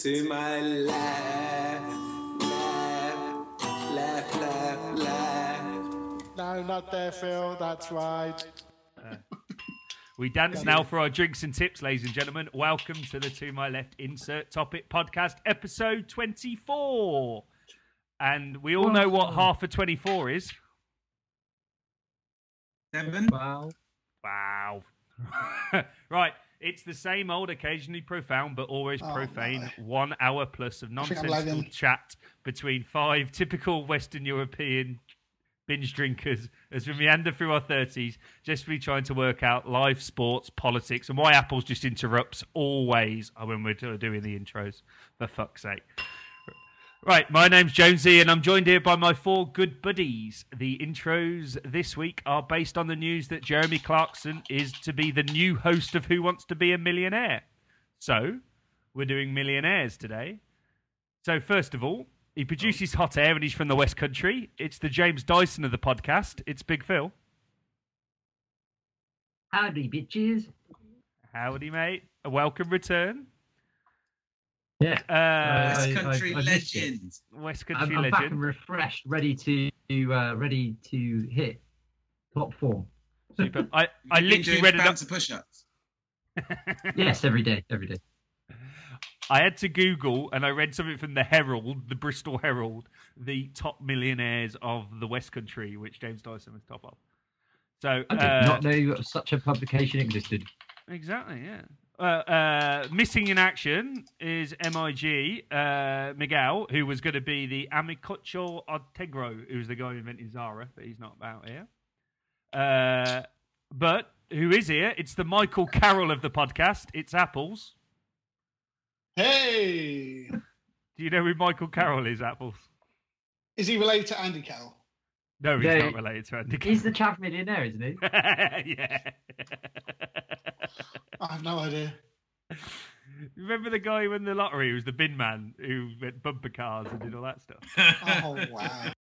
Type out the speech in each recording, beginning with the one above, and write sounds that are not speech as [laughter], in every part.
to my left, left, left, left, left. No, not there, Phil. That's right. Uh, we dance now for our drinks and tips, ladies and gentlemen. Welcome to the To My Left Insert Topic Podcast, episode 24. And we all know what half of 24 is. Seven. Wow. Wow. [laughs] right. It's the same old, occasionally profound, but always Oh, profane no. one hour plus of nonsensical chat between five typical Western European binge drinkers as we meander through our 30s, just be trying to work out life, sports, politics, and why Apples just interrupts always oh, when we're doing the intros, for fuck's sake. Right, my name's Jonesy, and I'm joined here by my four good buddies. The intros this week are based on the news that Jeremy Clarkson is to be the new host of Who Wants to Be a Millionaire. So, we're doing millionaires today. So, first of all, he produces hot air and he's from the West Country. It's the James Dyson of the podcast. It's Big Phil. Howdy, bitches. Howdy, mate. A welcome return. Yeah. Uh, West Country I- I missed it. legend. West I'm, Country I'm back and legend. refreshed, ready to uh, ready to hit top form. Super. I, I You've literally read it up. bouncer push-ups. [laughs] yes, every day, every day. I had to Google and I read something from the Herald, the Bristol Herald, the top millionaires of the West Country, which James Dyson was top of. So I did uh, not know such a publication existed. exactly, yeah. Uh, uh, missing in action is MIG uh, Miguel, who was going to be the Amancio Ortega, who's the guy who invented Zara, but he's not about here. Uh, but who is here? It's the Michael Carroll of the podcast. It's Apples. Hey, Do you know who Michael Carroll is, Apples? is he related to Andy Carroll? No, he's No, not related to Andy. Carroll. He's the chaff millionaire, isn't he? [laughs] yeah. I have no idea. Remember the guy who won the lottery who was the bin man who went bumper cars and did all that stuff? Oh wow!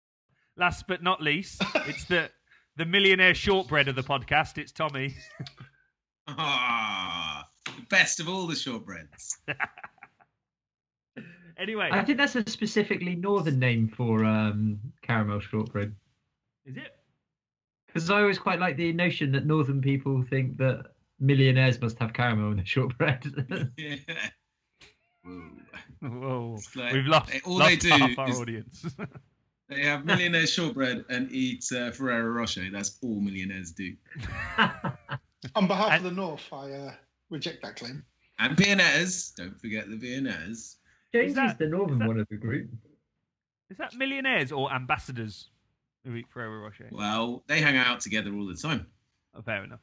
Last but not least, it's the the millionaire shortbread of the podcast. It's Tommy. Ah, the best of all the shortbreads. [laughs] Anyway, I think that's a specifically northern name for um, caramel shortbread. is it? Because I always quite like the notion that northern people think that millionaires must have caramel in their shortbread. yeah. [laughs] [laughs] Whoa. Whoa, like- we've lost, all lost they do half our is- audience. [laughs] They have millionaire shortbread and eat uh, Ferrero Rocher. That's all millionaires do. On behalf And- of the North, I uh, reject that claim. And Viennese. Don't forget the Viennese. James is, that- the is northern that- one of the group. is that millionaires or ambassadors who eat Ferrero Rocher? Well, they hang out together all the time. Oh, fair enough.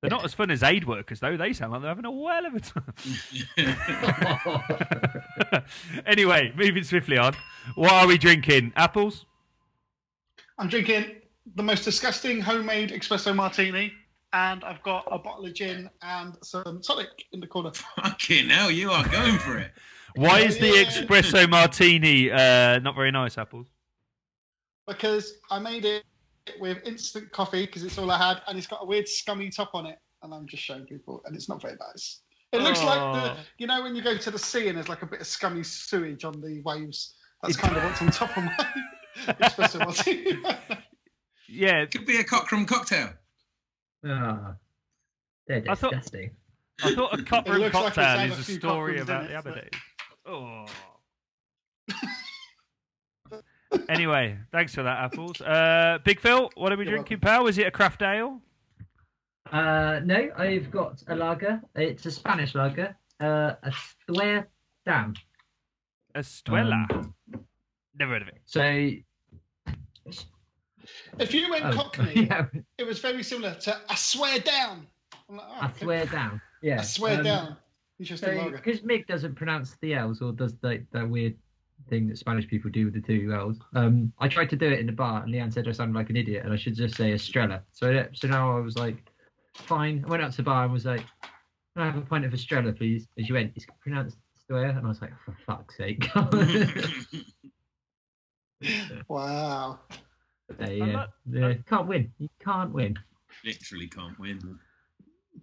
They're not as fun as aid workers, though. They sound like they're having a whale of a time. [laughs] [laughs] anyway, moving swiftly on. What are we drinking? Apples? I'm drinking the most disgusting homemade espresso martini, and I've got a bottle of gin and some tonic in the corner. Fucking hell, you are going for it. [laughs] Why is the espresso martini uh, not very nice, Apples? because I made it with instant coffee because it's all I had, and it's got a weird scummy top on it, and I'm just showing people, and it's not very nice. It looks like the, Oh. you know, when you go to the sea and there's like a bit of scummy sewage on the waves. That's kind of what's on top of my [laughs] espresso martini. [laughs] Yeah, Could be a cockrum cocktail. Ah, they're I thought- disgusting. I thought a cup [laughs] It room looks like cocktail is a a story about the other but- Oh. Anyway, thanks for that, Apples. Uh, Big Phil, what are we You're drinking, pal? Is it a craft ale? Uh, no, I've got a lager. It's a Spanish lager. Uh, a Square Dam. A Stuella. Um, Never heard of it. So, if you went oh, Cockney, [laughs] yeah, it was very similar to "I swear down." I'm like, oh, I okay. swear down. Yeah, I swear um, down. Interesting So, lager. because Mick doesn't pronounce the L's or does that that weird thing that Spanish people do with the two L's, um, I tried to do it in the bar, and Leanne said I sounded like an idiot, and I should just say Estrella. So, so now I was like, fine. I went up to the bar and was like, Can I have a pint of Estrella, please? And she went, It's pronounced Estrella, and I was like, for fuck's sake. [laughs] [laughs] Wow. Uh, I'm yeah, yeah, can't win. You can't win. Literally can't win.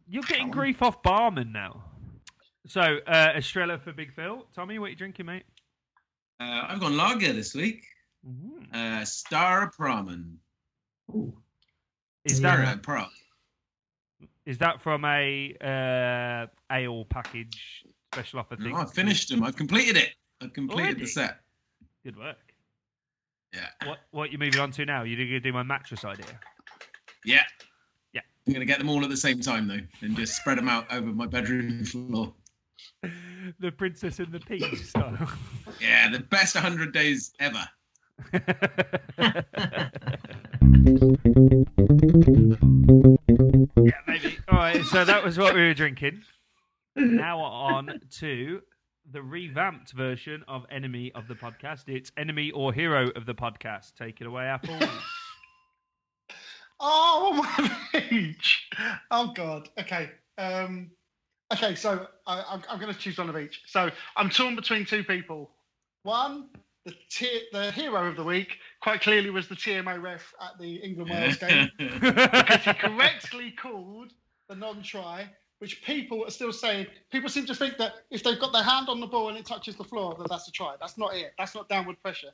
You're getting grief off barman now. So, uh, Estrella for Big Phil. Tommy, what are you drinking, mate? Uh, I've gone lager this week. Uh, Staropramen. Ooh. Is Yeah. that Star is that from a uh, ale package special offer thing? No, I've finished them. I've completed it. I've completed Already? the set. Good work. Yeah. What what you moving on to now? You're gonna do my mattress idea. Yeah. Yeah. I'm going to get them all at the same time, though, and just spread them out over my bedroom floor. [laughs] the Princess and the Pea style. [laughs] Yeah, the best 100 days ever. [laughs] yeah, maybe. All right, so that was what we were drinking. Now on to the revamped version of Enemy of the Podcast. It's Enemy or Hero of the Podcast. Take it away, Apple. Oh, my each. Oh God. Okay. Um, okay. So I, I'm, I'm going to choose one of each. So I'm torn between two people. One, the the hero of the week, quite clearly was the TMO ref at the England Wales [laughs] game because he correctly called the non-try. Which people are still saying. People seem to think that if they've got their hand on the ball and it touches the floor, that that's a try. That's not it. That's not downward pressure.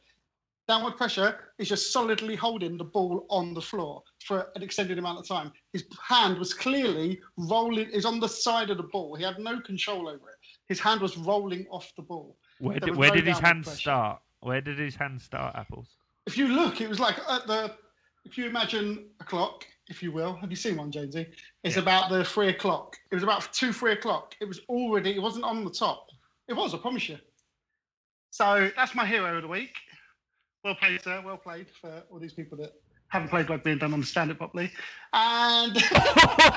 Downward pressure is just solidly holding the ball on the floor for an extended amount of time. His hand was clearly rolling, is on the side of the ball. He had no control over it. His hand was rolling off the ball. Where did, where no did his hand pressure. start? Where did his hand start, Apples? If you look, it was like at the, if you imagine a clock, if you will, have you seen one, Jonesy? It's Yeah. about the three o'clock. It was about two, three o'clock. It was already, it wasn't on the top. It was, I promise you. So that's my hero of the week. Well played, sir. Well played for all these people that haven't played rugby and don't understand it properly. And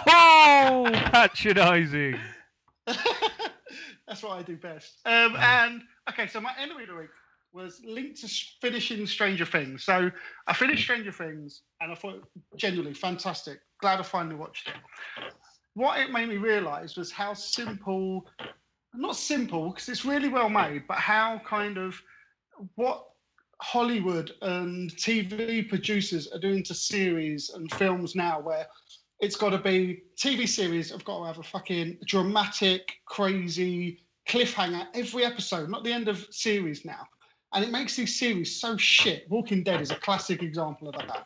Oh, [laughs] patronising. [laughs] that's what I do best. Um, and okay, so my enemy of the week was linked to finishing Stranger Things. So I finished Stranger Things, and I thought genuinely fantastic. Glad I finally watched it. What it made me realise was how simple, not simple because it's really well made, but how kind of what Hollywood and TV producers are doing to series and films now, where it's got to be TV series have got to have a fucking dramatic, crazy cliffhanger every episode, not the end of series now. And it makes these series so shit. Walking Dead is a classic example of that.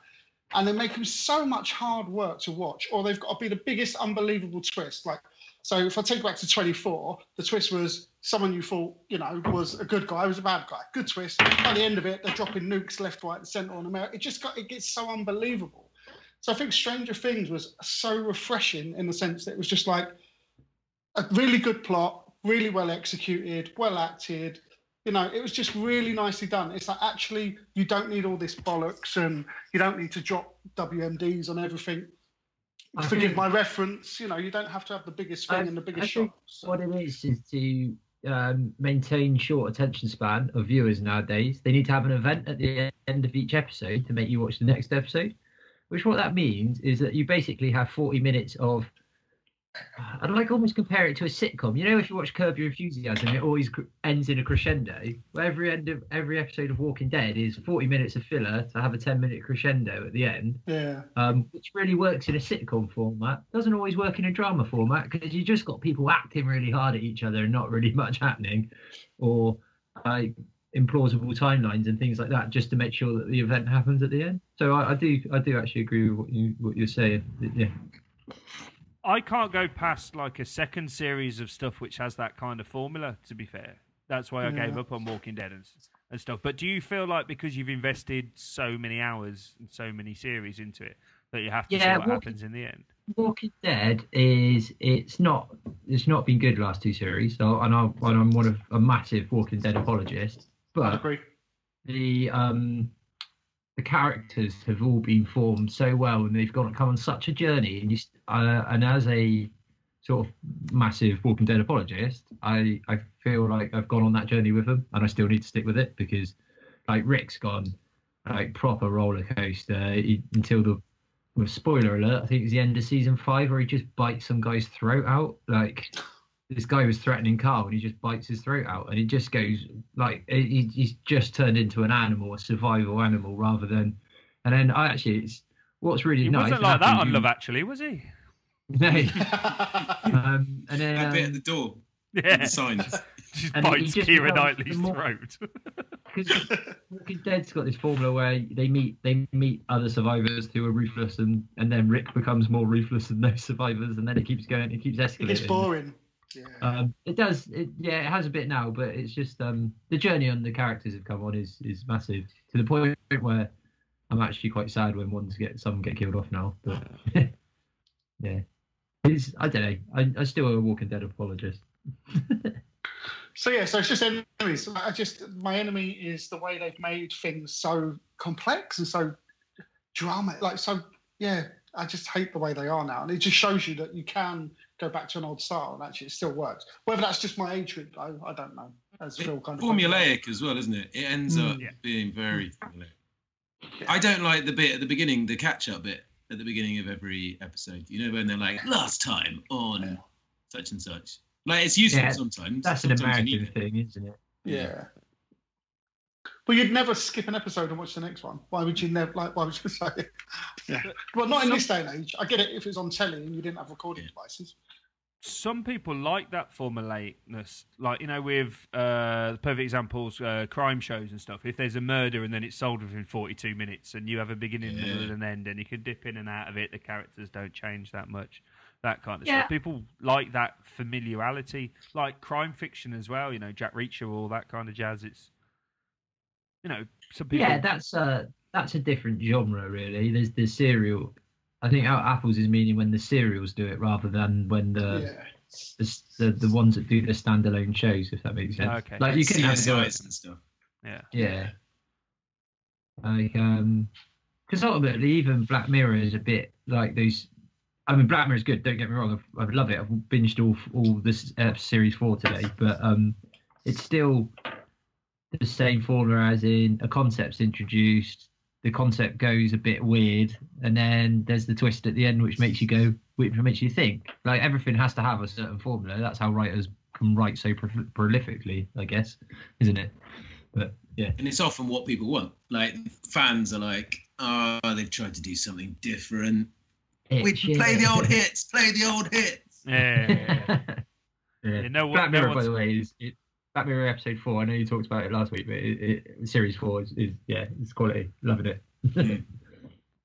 And they make them so much hard work to watch, or they've got to be the biggest unbelievable twist. Like, so if I take back to 24, the twist was someone you thought, you know, was a good guy, was a bad guy. Good twist. By the end of it, they're dropping nukes left, right, and centre on America. It just got, it gets so unbelievable. So I think Stranger Things was so refreshing in the sense that it was just like a really good plot, really well executed, well acted. You know, it was just really nicely done. It's like actually you don't need all this bollocks and you don't need to drop WMDs on everything. I Forgive think- my reference. You know, you don't have to have the biggest thing I- and the biggest I shot. So- What it is is to um, maintain short attention span of viewers nowadays. They need to have an event at the end of each episode to make you watch the next episode. Which what that means is that you basically have 40 minutes of. I'd like almost compare it to a sitcom. You know, if you watch Curb Your Enthusiasm, it always cr- ends in a crescendo. Well, every end of every episode of Walking Dead is 40 minutes of filler to have a 10 minute crescendo at the end yeah. um, which really works in a sitcom format. Doesn't always work in a drama format because you just got people acting really hard at each other and not really [laughs] much happening, or like implausible timelines and things like that, just to make sure that the event happens at the end. So I, I do, I do actually agree with what you what you're saying. Yeah, I can't go past like a second series of stuff which has that kind of formula. To be fair, that's why I gave up on Walking Dead and, and stuff. But do you feel like because you've invested so many hours and so many series into it that you have to Yeah, see what Walking- happens in the end? Walking Dead is it's not it's not been good last two series. So and, I, and I'm one of a massive Walking Dead apologist, but agree. the um the characters have all been formed so well and they've gone come on such a journey. And you uh, and as a sort of massive walking dead apologist i i feel like i've gone on that journey with them and i still need to stick with it because like rick's gone like proper roller coaster. He, until the well, spoiler alert i think it's the end of season five where he just bites some guy's throat out like this guy was threatening Carl and he just bites his throat out and he just goes like he, he's just turned into an animal, a survival animal rather than. And then I actually, it's what's really He nice. wasn't like that on Love Actually, was he? [laughs] No. [laughs] um, and then That bit at um, the door. Yeah, The signs. [laughs] just And bites just Keira Knightley's more- throat. Because Walking Dead's got this formula where they meet they meet other survivors who are ruthless, and, and then Rick becomes more ruthless than those survivors, and then it keeps going, it keeps escalating. It gets boring. Yeah. Um, it does, it, yeah, it has a bit now, but it's just um, the journey on the characters have come on is is massive to the point where I'm actually quite sad when ones get some get killed off now. But [laughs] yeah, it's I don't know. I I still a Walking Dead apologist. [laughs] So yeah, so it's just enemies. I just my enemy is the way they've made things so complex and so drama. Like so, yeah. I just hate the way they are now, and it just shows you that you can go back to an old style and actually it still works. Whether that's just my age group, though, I don't know. As Phil kind of formulaic as well, isn't it? It ends Mm. up Yeah. being very formulaic. I don't like the bit at the beginning, the catch-up bit at the beginning of every episode. You know when they're like, "Last time on such and such." Like it's useful Yeah, sometimes. That's an sometimes you American thing, isn't it? Yeah. But you'd never skip an episode and watch the next one. Why would you never like? Why would you [laughs] say? Yeah. Well, not in this day and age. I get it if it was on telly and you didn't have recording Yeah. devices. Some people like that formulaicness, like you know, with uh, perfect examples, uh, crime shows and stuff. If there's a murder and then it's solved within 42 minutes, and you have a beginning, Yeah. middle, and end, and you can dip in and out of it, the characters don't change that much. That kind of Yeah. stuff. People like that familiarity, like crime fiction as well. You know, Jack Reacher, all that kind of jazz. It's you know, some people. Yeah, that's uh that's a different genre, really. There's the serial. I think out apples is meaning when the serials do it rather than when the yeah. the, the the ones that do the standalone shows, if that makes sense. Okay. Like you can have a go and stuff. yeah. yeah. Like um, because ultimately even Black Mirror is a bit like those. I mean, Black Mirror is good. Don't get me wrong. I would love it. I've binged all all this uh, series four today, but um, it's still the same formula as in a concept's introduced. The concept goes a bit weird, and then there's the twist at the end, which makes you go, which makes you think. Like everything has to have a certain formula. That's how writers can write so pro- prolifically, I guess, isn't it? But yeah, And it's often what people want. Like fans are like, "Oh, they've tried to do something different. We It's, play the old [laughs] hits. Play the old hits." Yeah, yeah, [laughs] yeah. yeah. You know what- Black no Mirror, by the way, is it, Black Mirror episode four. I know you talked about it last week, but it, it, series four is, is yeah, it's quality. Loving it. [laughs]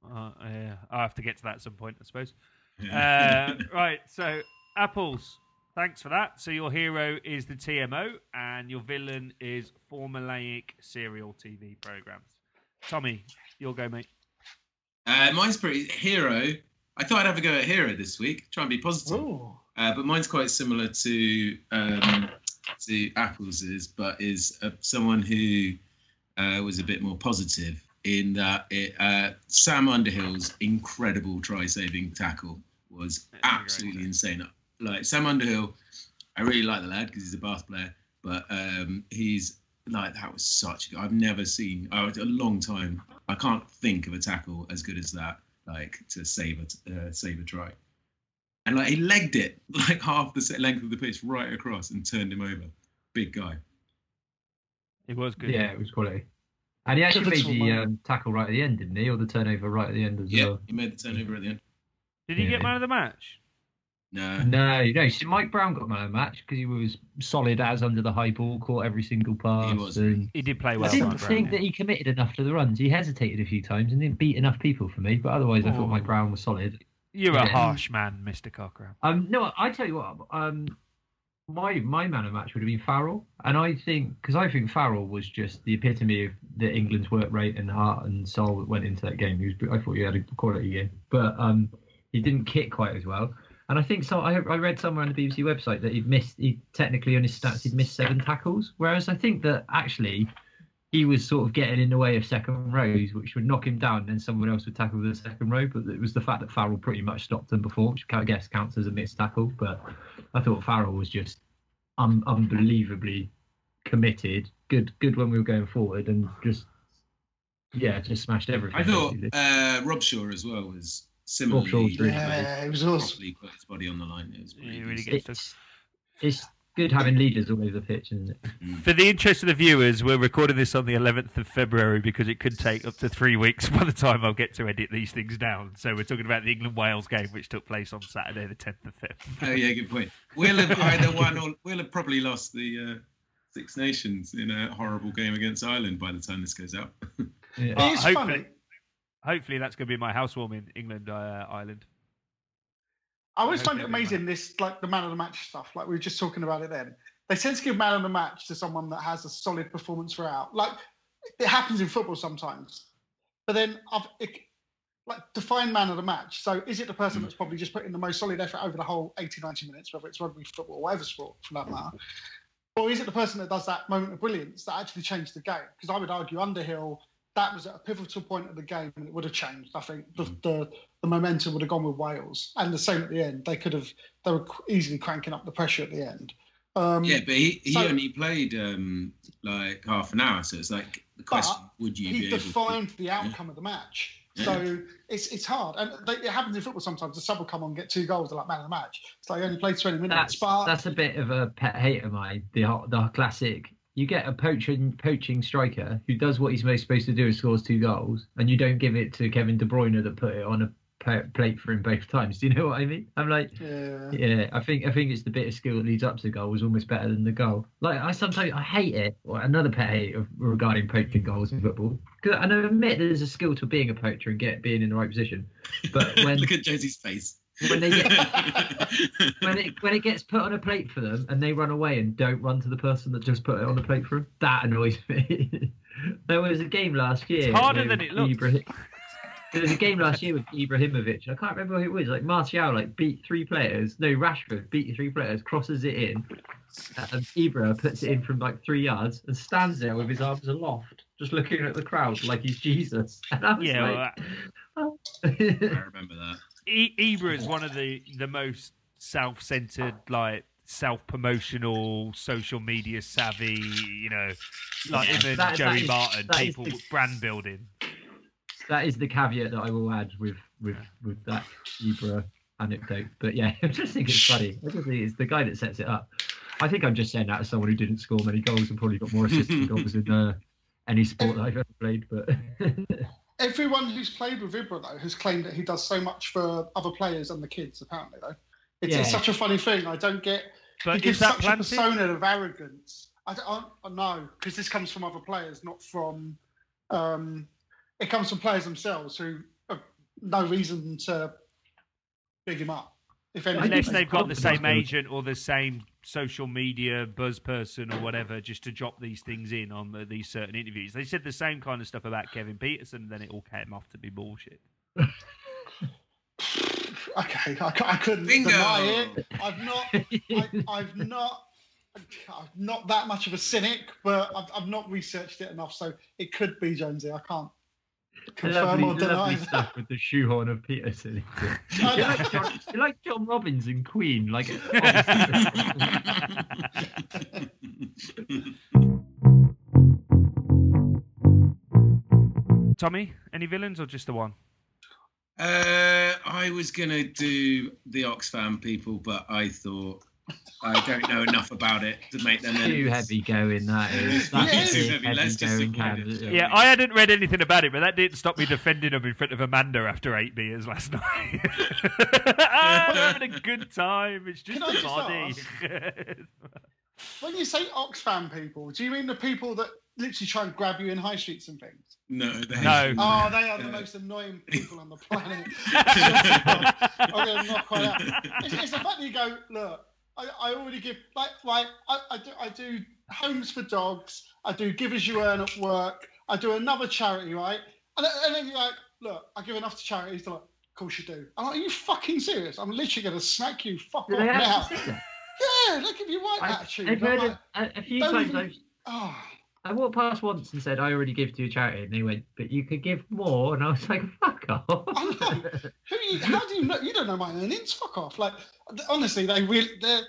Uh, yeah. I'll have to get to that at some point, I suppose. Yeah. Uh, right, so apples. Thanks for that. So your hero is the TMO, and your villain is formulaic serial TV programs. Tommy, you'll go, mate. Uh, mine's pretty hero. I thought I'd have a go at hero this week. Try and be positive. Uh, but mine's quite similar to um, to Apple's, is, but is uh, someone who uh, was a bit more positive in that it, uh, Sam Underhill's incredible try-saving tackle was That's a great absolutely insane. Like Sam Underhill, I really like the lad because he's a Bath player, but um, he's like that was such. I've never seen oh, a long time. I can't think of a tackle as good as that. Like to save a uh, save a try and like he legged it [laughs] like half the set length of the pitch right across and turned him over. Big guy. It was good. Yeah, it was quality. And he actually made the um, tackle right at the end, didn't he? Or the turnover right at the end as Yeah, well. Yeah, he made the turnover at the end. Did he get Yeah. man of the match? No, No, no. See, Mike Brown got man of the match because he was solid as under the high ball, caught every single pass. He was. and He did play well. I didn't Mark Brown, think yeah. that he committed enough to the runs. He hesitated a few times and didn't beat enough people for me. But otherwise, I thought Mike Brown was solid. You're a harsh man, Mister Cockram. Um, no, I tell you what. Um, my my man of match would have been Farrell, and I think because I think Farrell was just the epitome of the England's work rate and heart and soul that went into that game. He was, I thought he had a quality game, but um, he didn't kick quite as well. And I think so. I, I read somewhere on the BBC website that he'd missed. He technically on his stats he'd missed seven tackles, whereas I think that actually he was sort of getting in the way of second rows, which would knock him down, and then someone else would tackle the second row. But it was the fact that Farrell pretty much stopped him before, which I guess counts as a missed tackle. But I thought Farrell was just un- unbelievably committed. Good, good when we were going forward, and just yeah, just smashed everything. I thought basically. uh, Robshaw as well was Rob Shaw similarly really Yeah, it was awesome. properly put his body on the line. It was He really really decent. gets us. it's it's good having leaders all over the pitch, isn't it? For the interest of the viewers, we're recording this on the 11th of February because it could take up to three weeks [laughs] by the time I'll get to edit these things down. So we're talking about the England Wales game, which took place on Saturday, the 10th of Feb. Oh yeah, good point. We'll have either won or we'll have probably lost the uh, Six Nations in a horrible game against Ireland by the time this goes out. Yeah. Uh, It is hopefully- funny. Hopefully, that's going to be my housewarming, England, uh, Ireland. I always find it amazing this like the man of the match stuff. Like we were just talking about it then. They tend to give man of the match to someone that has a solid performance throughout. Like it happens in football sometimes, but then I've it, like define man of the match. So is it the person mm. that's probably just put in the most solid effort over the whole 80, 90 minutes, whether it's rugby, football, whatever sport for that matter? Or is it the person that does that moment of brilliance that actually changed the game? Because I would argue Underhill, that was at a pivotal point of the game and it would have changed. I think the, the, the momentum would have gone with Wales. And the same at the end. They could have, they were easily cranking up the pressure at the end. Um, yeah, but he, he So- only played um, like half an hour, so it's like the question: Would you he be able defined to? the outcome of the match. Yeah. So it's it's hard, and they, it happens in football sometimes. The sub will come on, get two goals, they're like man of the match. It's like he only played twenty minutes, That's but that's a bit of a pet hate of mine. The the classic. You get a poaching poaching striker who does what he's most supposed to do and scores two goals, and you don't give it to Kevin De Bruyne that put it on a plate for him both times. [laughs] Do you know what I mean? I'm like, yeah, yeah, I think I think it's the bit of skill that leads up to the goal was almost better than the goal. Like I sometimes I hate it. Or another pet hate of regarding poaching goals in football. Because I admit there's a skill to being a poacher and get being in the right position, but [laughs] when Look at Josie's face. When they get [laughs] when it when it gets put on a plate for them and they run away and don't run to the person that just put it on the plate for them, that annoys me. [laughs] there was a game last year. It's harder than it looks. Ibrahim- [laughs] there was a game last year with Ibrahimovic. I can't remember who it was. Like Martial, like beat three players. No, Rashford beat three players, crosses it in, uh, and Ibra puts it in from like three yards and stands there with his arms aloft, just looking at the crowd like he's Jesus. And I was Yeah, like, well, I oh. remember that. E- Ibra is one of the the most self-centered, like self-promotional, social media savvy. You know, like Yeah, and that- that Joey is- Martin, people the- brand building. that is the caveat that I will add with with with that Ibra anecdote. But yeah, [laughs] I just think it's funny. I just think it's the guy that sets it up. I think I'm just saying that as someone who didn't score many goals and probably got more assists than goals in uh, any sport that I've ever played. But [laughs] everyone who's played with Ibra though has claimed that he does so much for other players and the kids. Apparently, though, it's, it's such a funny thing. I don't get. he gives is that such a persona of arrogance. I don't I, I know because this comes from other players, not from. Um, it comes from players themselves who have no reason to big him up. If anything, Unless they've got the same agent or the same social media buzz person or whatever, just to drop these things in on the, these certain interviews. They said the same kind of stuff about Kevin Pietersen, then it all came off to be bullshit. [laughs] okay, I, cou- I couldn't Bingo. deny it. I've not. I, I've not. I'm not that much of a cynic, but I've, I've not researched it enough, so it could be Jonesy. I can't confirm lovely, or deny lovely that. stuff with the shoehorn of Pietersen. I [laughs] You're like, John, you're like John Robbins and Queen. Like, [laughs] Tommy, any villains or just the one? Uh, I was gonna do the Oxfam people, but I thought I don't know enough about it to make them too enemies. heavy going. That is. [laughs] That's Yeah, a too big heavy. Let's just going avoid it. candidate. Yeah, I hadn't read anything about it, but that didn't stop me defending him in front of Amanda after eight beers last [laughs] night. [laughs] we're having a good time. It's just Can I a just body. When you say Oxfam people, do you mean the people that literally try and grab you in high streets and things? No, they No. Oh, they are the Yeah. most annoying people on the planet. I'm going to knock one out. It's, it's the fact that you go, look, I, I already give, like, like I, I, do, I do homes for dogs, I do give as you earn at work, I do another charity, right? And, then- and then you're like, look, I give enough to charities. They're like, of course you do. I'm like, are you fucking serious? I'm literally going to smack you. Fuck off now. actually say that? Yeah, look give you right I- attitude. I've heard like, it a, a few times. even- I've, oh. I walked past once and said, "I already give to a charity," and they went, "But you could give more," and I was like, "Fuck off." I know. Who you, how do you know? You don't know my earnings. Fuck off. Like honestly, they really they're.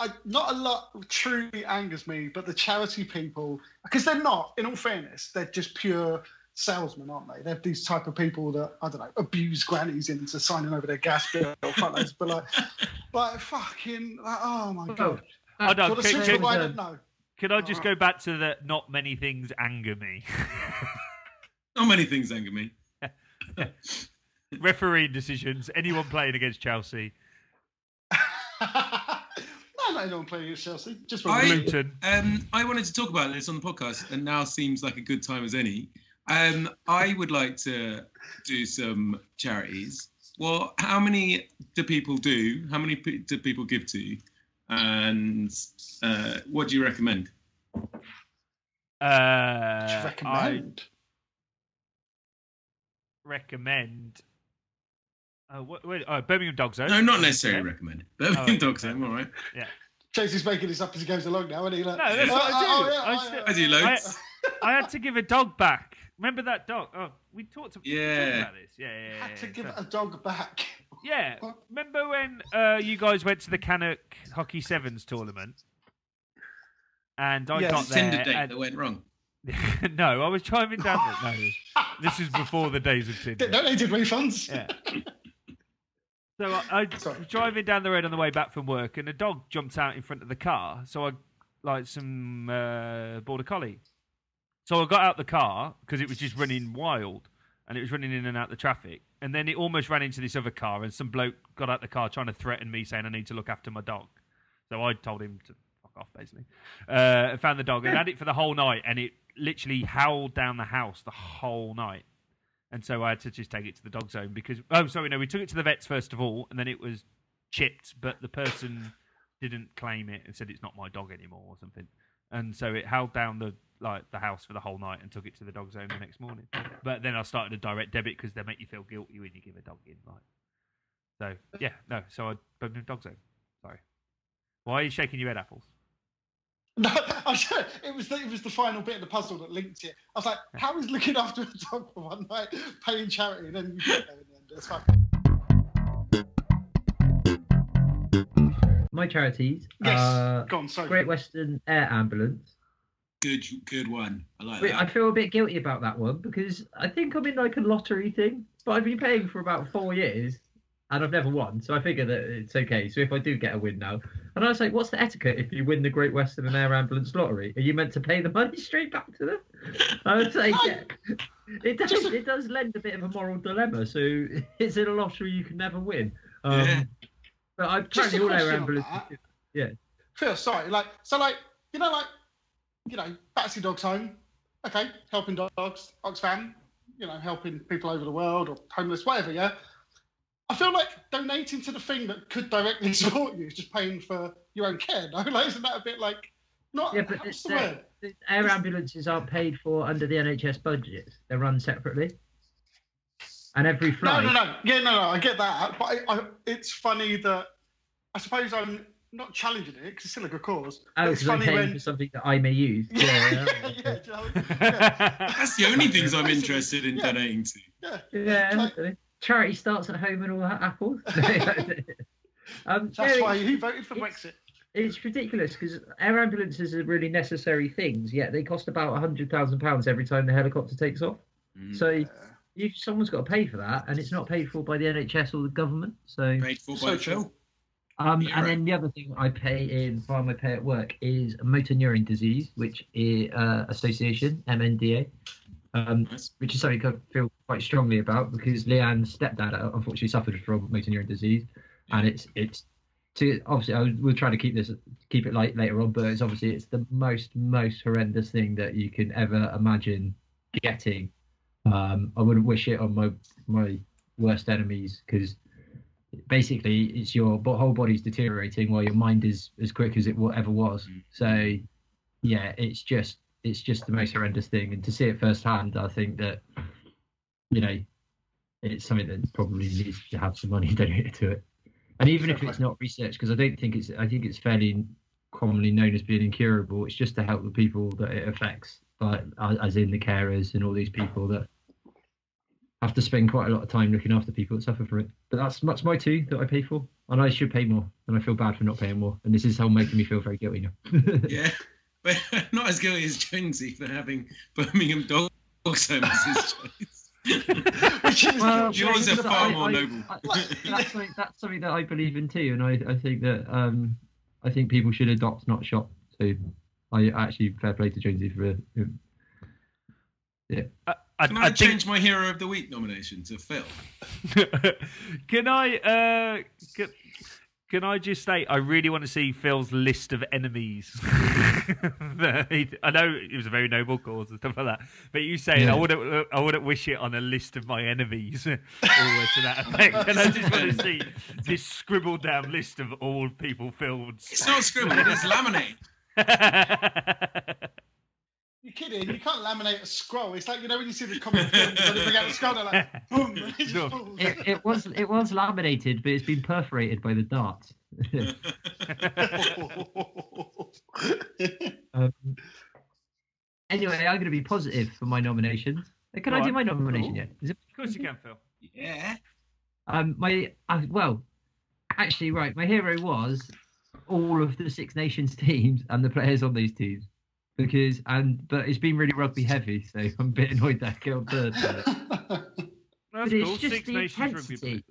I, not a lot truly angers me, but the charity people, because they're not. In all fairness, they're just pure salesmen, aren't they? They're these type of people that I don't know abuse grannies into signing over their gas bill. fuck knows, but like, like fucking, like, oh my Well, god. Uh, Hold on, For the can, super can, wide, can I just go back to the not many things anger me? [laughs] Not many things anger me. [laughs] Refereeing decisions, anyone playing against Chelsea, [laughs] no, not anyone playing against Chelsea. Just I- I, Luton. Um, I wanted to talk about this on the podcast, and now seems like a good time as any. Um, I would like to do some charities. Well, how many do people do? How many pe- do people give to? And uh, what do you recommend? Uh, I recommend. recommend. Oh, what, wait, oh, Birmingham Dogs Home. No, not necessarily Yeah. recommend. Birmingham Oh, Dogs Home, all right. Chase's making this up as he goes along now, isn't he? Like, No, that's oh, what I oh, do. yeah, I oh, still- yeah, I do loads. I had to give a dog back. Remember that dog? Oh, we talked, we Yeah. talked about this. Yeah, yeah, yeah. Had to yeah. give So- a dog back. Yeah. Remember when uh, you guys went to the Canuck Hockey Sevens tournament? And I Yes. got Tinder there. date and- that went wrong. [laughs] no, I was driving down the. No, this is before the days of Tinder. No, they did refunds. Yeah. So I, I was driving down the road on the way back from work, and a dog jumped out in front of the car. So I, like some uh, border collie. So I got out the car because it was just running wild, and it was running in and out the traffic. And then it almost ran into this other car, and some bloke got out the car trying to threaten me, saying I need to look after my dog. So I told him to fuck off, basically. Uh, found the dog and had it for the whole night, and it literally howled down the house the whole night. And so I had to just take it to the dogs home because oh sorry no we took it to the vets first of all and then it was chipped but the person didn't claim it and said it's not my dog anymore or something and so it held down the like the house for the whole night and took it to the dogs home the next morning but then I started a direct debit because they make you feel guilty when you give a dog in like so yeah no so I put in dogs home sorry why are you shaking your head apples No, [laughs] I was, it was the, it was the final bit of the puzzle that linked it. I was like, how is looking after a dog for one night paying charity? And then you get there in the end. It's fine. My charities Yes. are Go on, sorry. Great Western Air Ambulance. Good, good one. I like Wait, I feel a bit guilty about that one because I think I'm in like a lottery thing, but I've been paying for about four years and I've never won, so I figure that it's okay. So if I do get a win now, and I was like, what's the etiquette if you win the Great Western and Air Ambulance lottery? Are you meant to pay the money straight back to them? [laughs] I would say, yeah. It does, it does lend a bit of a moral dilemma. So [laughs] it's in a lottery you can never win. Um, Yeah. But a apparently all air on ambulances. that. Phil, sorry. Like, so, like, you know, like, you know, Battersea Dogs Home. Okay, helping dogs, Oxfam. You know, helping people over the world or homeless, whatever. Yeah. I feel like donating to the thing that could directly [laughs] support you is just paying for your own care. No, [laughs] like, isn't that a bit like not? Yeah, but what's the uh, word? air ambulances aren't paid for under the NHS budget. They're run separately. And every flight. No, no, no. Yeah, no, no. I get that, but I, I, it's funny that I suppose I'm not challenging it because it's still a good cause. Oh, it's because I'm funny paying when for something that I may use. [laughs] yeah, Yeah, yeah, yeah. yeah, Joe, yeah, [laughs] That's the only things I'm interested in yeah. donating to. yeah. yeah. Like, Charity starts at home and all that apples. [laughs] um, that's yeah, why he voted for it's- Brexit. it's ridiculous because air ambulances are really necessary things, yet they cost about hundred thousand pounds every time the helicopter takes off. Mm. So Yeah. you, someone's got to pay for that, and it's not paid for by the NHS or the government. So Paid for by So by true. Um, Yeah, and then the other thing I pay in via my pay at work is motor neurone disease, which is uh, association MNDA, um, Nice. which is something I feel quite strongly about because Leanne's stepdad uh, unfortunately suffered from motor neurone disease, and it's it's to obviously I will try to keep this keep it light later on, but it's obviously it's the most most horrendous thing that you can ever imagine getting. Um, I wouldn't wish it on my my worst enemies because basically it's your whole body's deteriorating while your mind is as quick as it ever was. Mm. So yeah, it's just it's just the most horrendous thing, and to see it firsthand, I think that you know it's something that probably needs to have some money [laughs] donated to it. And even if it's not research, because I don't think it's I think it's fairly commonly known as being incurable. It's just to help the people that it affects, like as as in the carers and all these people that have to spend quite a lot of time looking after people that suffer from it. But that's that's my two that I pay for, and I should pay more, and I feel bad for not paying more. And this is how making me feel very guilty now. [laughs] Yeah. But [laughs] not as guilty as Jonesy for having Birmingham Dog Home as his choice. Which is Well, Yours are far I- more I- noble. I- that's, something, that's something that I believe in too, and I, I think that um, I think people should adopt, not shop. So I actually fair play to Jonesy for. Yeah. I, I, Can I I, think- change my Hero of the Week nomination to Phil? [laughs] can I uh can, can I just say I really want to see Phil's list of enemies. [laughs] I know it was a very noble cause and stuff like that, but you saying I wouldn't I wouldn't wish it on a list of my enemies [laughs] or to that effect. And I just want to see this scribbled down list of all people Phil. It's not scribbled, it is laminate. You're kidding? You can't laminate a scroll. It's like you know when you see the comic films when they bring out the scroll, they're like, [laughs] boom, and it just No. falls. It, it was it was laminated, but it's been perforated by the dart. [laughs] um, anyway, I'm going to be positive for my nominations. Uh, Can Go I do my nomination Cool. yet? Is it Of course you can, Phil. yeah. Um, my uh, well, actually, right. My hero was all of the Six Nations [laughs] teams and the players on these teams because and but it's been really rugby heavy, so I'm a bit annoyed that I killed third. but [laughs] That's But it's cool. just Six the Nations rugby intensity.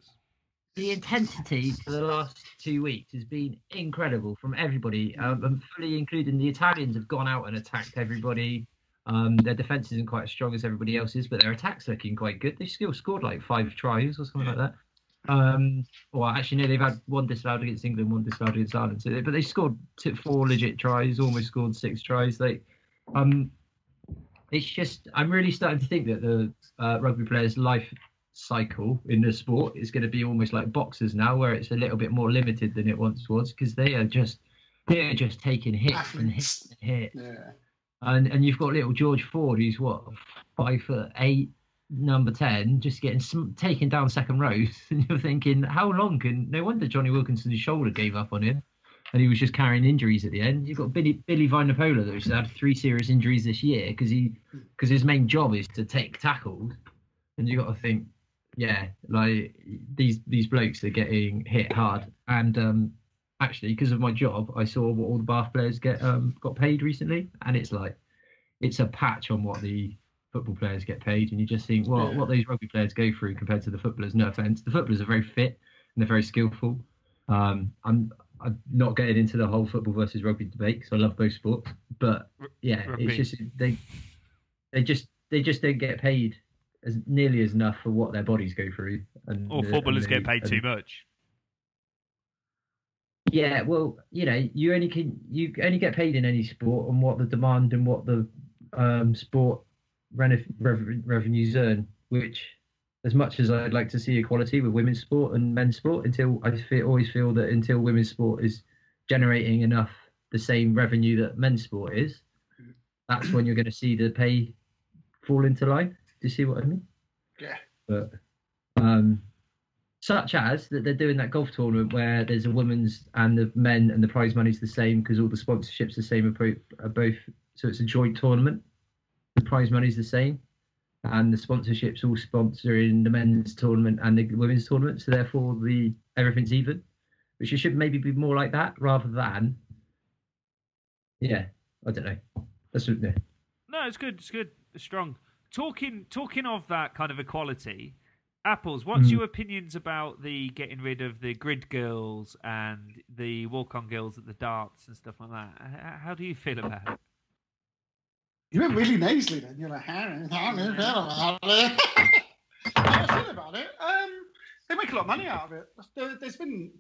the intensity for the last two weeks has been incredible from everybody. Um, and fully including the Italians have gone out and attacked everybody. Um, their defense isn't quite as strong as everybody else's, but their attack's looking quite good. They've still scored like five tries or something like that. Um, well, actually, no, they've had one disallowed against England, one disallowed against Ireland. So, they, but they scored four legit tries, almost scored six tries. Like, um, it's just I'm really starting to think that the uh, rugby players' life cycle in the sport is going to be almost like boxers now, where it's a little bit more limited than it once was because they are just they are just taking hits and hits and hits. yeah. And and you've got little George Ford, who's what five foot eight, number ten, just getting sm- taken down second rows, [laughs] and you're thinking, how long can? No wonder Jonny Wilkinson's shoulder gave up on him, and he was just carrying injuries at the end. You've got Billy Billy Vunipola, who's had three serious injuries this year because he because his main job is to take tackles, and you've got to think, yeah, like these these blokes are getting hit hard, and um, actually because of my job, I saw what all the Bath players get um, got paid recently, and it's like it's a patch on what the football players get paid, and you just think, well, Yeah. what those rugby players go through compared to the footballers. No offense, the footballers are very fit and they're very skillful. Um, I'm I'm not getting into the whole football versus rugby debate because I love both sports, but yeah, Rugby. it's just they they just they just don't get paid as nearly as enough for what their bodies go through. And Or footballers and the- get paid and- too much. yeah, well, you know, you only can you only get paid in any sport and what the demand and what the um, sport revenues earn. Which, as much as I'd like to see equality with women's sport and men's sport, until I feel, always feel that until women's sport is generating enough the same revenue that men's sport is, that's when you're going to see the pay fall into line. Do you see what I mean? Yeah. But um, such as that they're doing that golf tournament where there's a women's and the men and the prize money's the same because all the sponsorships the same are both so it's a joint tournament the prize money's the same and the sponsorships all sponsoring the men's tournament and the women's tournament so therefore the everything's even which it should maybe be more like that rather than yeah i don't know that's what- yeah. No, it's good. It's good. It's strong. Talking talking of that kind of equality, apples. What's Mm. your opinions about the getting rid of the grid girls and the walk on girls at the darts and stuff like that? How do you feel about it? You went really nasally then. You're like, you feel about it? I feel about it? Um, they make a lot of money out of it. There, there's been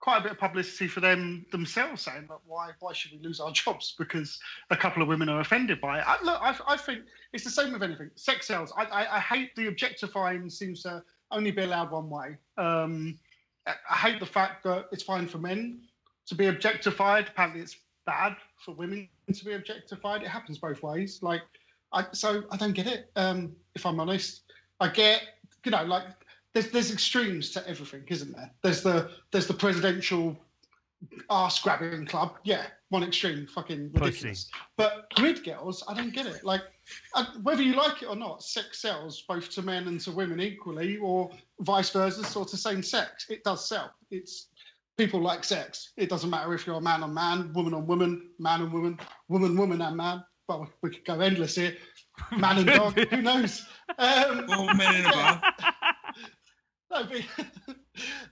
quite a bit of publicity for them themselves saying that why why should we lose our jobs because a couple of women are offended by it. I, look, I, I think it's the same with anything. Sex sells. I, I, I hate the objectifying seems to only be allowed one way. Um, I hate the fact that it's fine for men to be objectified. Apparently, it's bad for women to be objectified. It happens both ways. Like, I so I don't get it. Um, if I'm honest, I get you know like there's there's extremes to everything, isn't there? There's the there's the presidential ass grabbing club. Yeah, one extreme, fucking ridiculous. But grid girls, I don't get it. Like, uh, whether you like it or not, sex sells both to men and to women equally, or vice versa, sort of same sex. It does sell. It's people like sex. It doesn't matter if you're a man on man, woman on woman, man and woman, woman, woman and man. Well, we could go endless here. Man and dog, who [laughs] knows? Um, All men in a bar. [laughs] no, but, [laughs]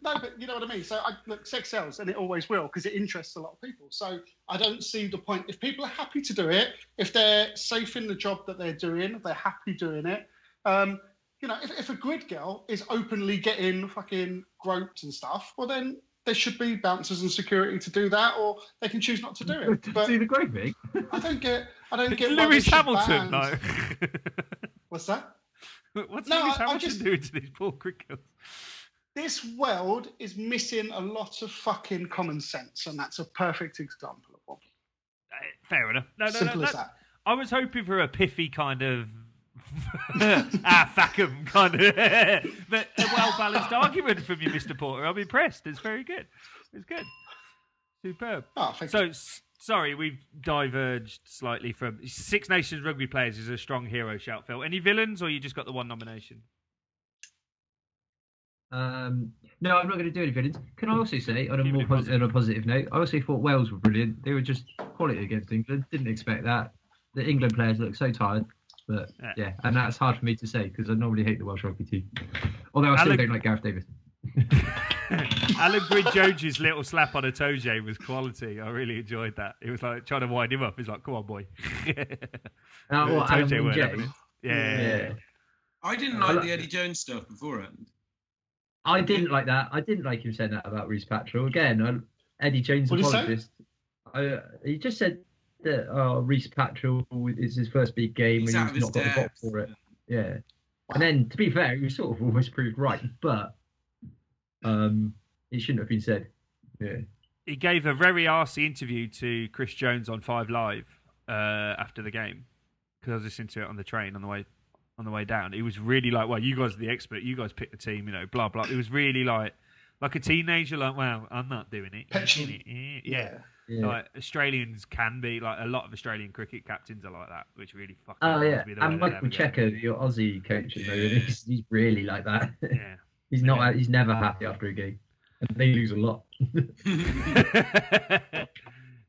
no, but you know what I mean. So I, look, sex sells, and it always will because it interests a lot of people. So I don't see the point. If people are happy to do it, if they're safe in the job that they're doing, if they're happy doing it, um, you know, if, if a grid girl is openly getting fucking groped and stuff, well then there should be bouncers and security to do that, or they can choose not to do it. [laughs] But See the great thing. [laughs] I don't get, I don't get. Lewis Hamilton, no. [laughs] What's that? What's No, Lewis I- I Hamilton just- doing to these poor crickets? This world is missing a lot of fucking common sense, and that's a perfect example of one. Uh, Fair enough. No, no, Simple no. as that- that. I was hoping for a pithy kind of [laughs] ah fuck 'em kind of, [laughs] but a well balanced argument from you, Mr. Porter. I'm impressed. It's very good. It's good. Superb. Oh, thank So you. s- sorry, we've diverged slightly from Six Nations rugby players is a strong hero shout. Phil, any villains, or you just got the one nomination? Um, no, I'm not going to do any villains. Can I also say, on a Keep more it pos- positive. on a positive note, I also thought Wales were brilliant. They were just quality against England. Didn't expect that. The England players look so tired, but Yeah. yeah, and that's hard for me to say because I normally hate the Welsh rugby team. Although I still Alec- don't like Gareth Davies. Alan Bridge Jones's little slap on a toe was quality. I really enjoyed that. It was like trying to wind him up. He's like, "Come on, boy." Uh, Yeah, what, Alan Toe Jay Wynne weren't Jay? having it. Yeah. Yeah. I didn't I like like the. Eddie Jones stuff beforehand. I didn't like that. I didn't like him saying that about Rhys Patchell. Again, I, Eddie Jones What'd he say? apologist. I, uh, he just said that oh, Rhys Patchell is his first big game He's and he's his not got the box for it. Yeah. And then, to be fair, he was sort of almost proved right, but um, it shouldn't have been said. Yeah. he gave a very arsey interview to Chris Jones on Five Live uh, after the game because I was listening to it on the train on the way on the way down. It was really like, "Well, you guys are the expert. You guys pick the team. You know, blah blah." It was really like like a teenager, like, "Well, I'm not doing it." Petulant. Yeah. yeah. Like Australians can be like a lot of Australian cricket captains are like that, which really fucking Oh, yeah. me the way And Michael. Cheika, your Aussie coach, Yeah. he's, he's really like that. Yeah. [laughs] he's not. Yeah. He's never happy after a game. And they lose a lot. [laughs]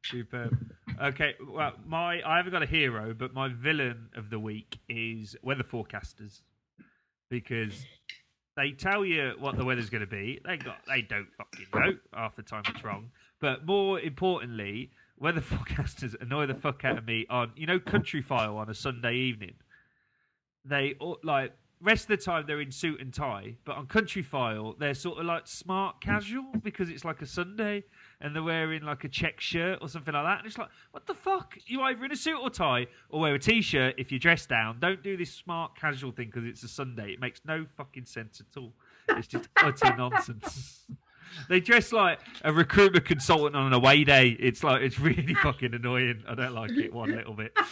Superb. Okay, well, my I haven't got a hero, but my villain of the week is weather forecasters because they tell you what the weather's going to be. They got they don't fucking know half the time it's wrong. But more importantly, weather [laughs] forecasters annoy the fuck out of me on you know Countryfile on a Sunday evening. They like rest of the time they're in suit and tie, but on Countryfile they're sort of like smart casual because it's like a Sunday and they're wearing like a check shirt or something like that. And it's like, what the fuck? You either in a suit or tie or wear a t-shirt if you're dressed down. Don't do this smart casual thing because it's a Sunday. It makes no fucking sense at all. It's just utter nonsense. [laughs] They dress like a recruitment consultant on an away day. It's like it's really [laughs] fucking annoying. I don't like it one little bit. [laughs]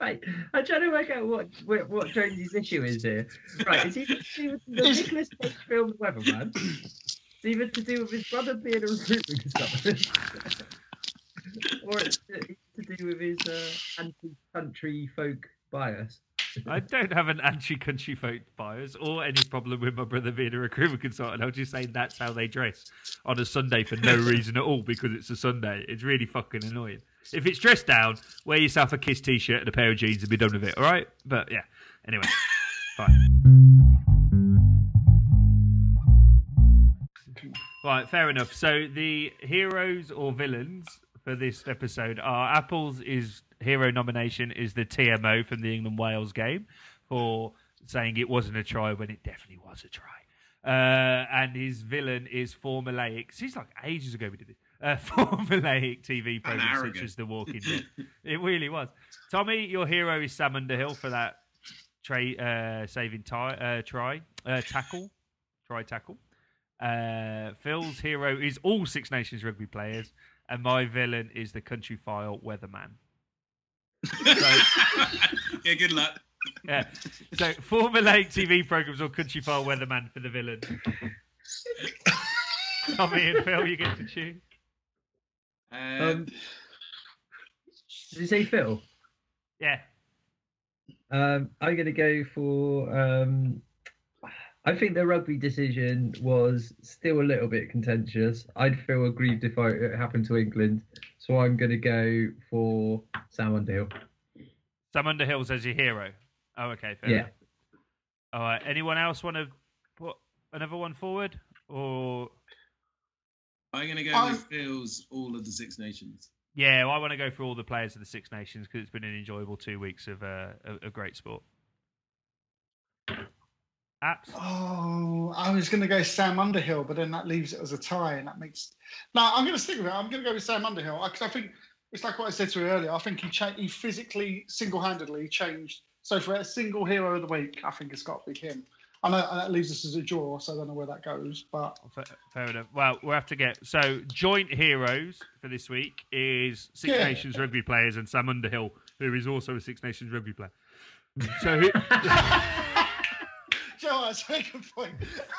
Right, I'm trying to work out what what, what Jonesy's issue is here. Right, is he the Is- Nicolas Cage film The Weatherman? It's either to do with his brother being a recruitment consultant, [laughs] or it's to, to do with his uh, anti-country folk bias. I don't have an anti-country vote bias or any problem with my brother being a recruitment consultant. I'm just saying that's how they dress on a Sunday for no reason at all because it's a Sunday. It's really fucking annoying. If it's dressed down, wear yourself a Kiss t-shirt and a pair of jeans and be done with it. All right? But yeah. Anyway, [laughs] fine. Right, fair enough. So the heroes or villains for this episode are Apple's is hero nomination is the TMO from the England Wales game for saying it wasn't a try when it definitely was a try. Uh, and his villain is formulaic. Seems like ages ago we did this. Uh, [laughs] formulaic TV programs such as The Walking [laughs] Dead. it really was. Tommy, your hero is Sam Underhill for that tra- uh, saving tie, uh, try uh, tackle, try tackle. Uh, Phil's hero is all Six Nations rugby players, and my villain is the country file weatherman. [laughs] yeah, good luck. Yeah. So formulaic TV programs or country file weatherman for the villain. Tommy and Phil, you get to choose. Um, Um, did you say Phil? Yeah. Um, I'm going to go for. Um, I think the rugby decision was still a little bit contentious. I'd feel aggrieved if I, it happened to England, so I'm going to go for Sam Underhill. Sam Underhill's as your hero. Oh, okay. Fair Yeah. enough. All right. Anyone else want to put another one forward, or I'm going to go I- with Phil's All of the Six Nations. yeah, well, I want to go for all the players of the Six Nations because it's been an enjoyable two weeks of uh, of, of great sport. Apps. Oh, I was going to go Sam Underhill, but then that leaves it as a tie, and that makes. No, I'm going to stick with it. I'm going to go with Sam Underhill because I think it's like what I said to you earlier. I think he cha- he physically, single-handedly changed. So for a single hero of the week, I think it's got to be him. I know and that leaves us as a draw, so I don't know where that goes. But Fair, fair enough. Well, we'll have to get so joint heroes for this week is Six Yeah. Nations rugby players and Sam Underhill, who is also a Six Nations rugby player. So who, [laughs] Joe, that's a good point.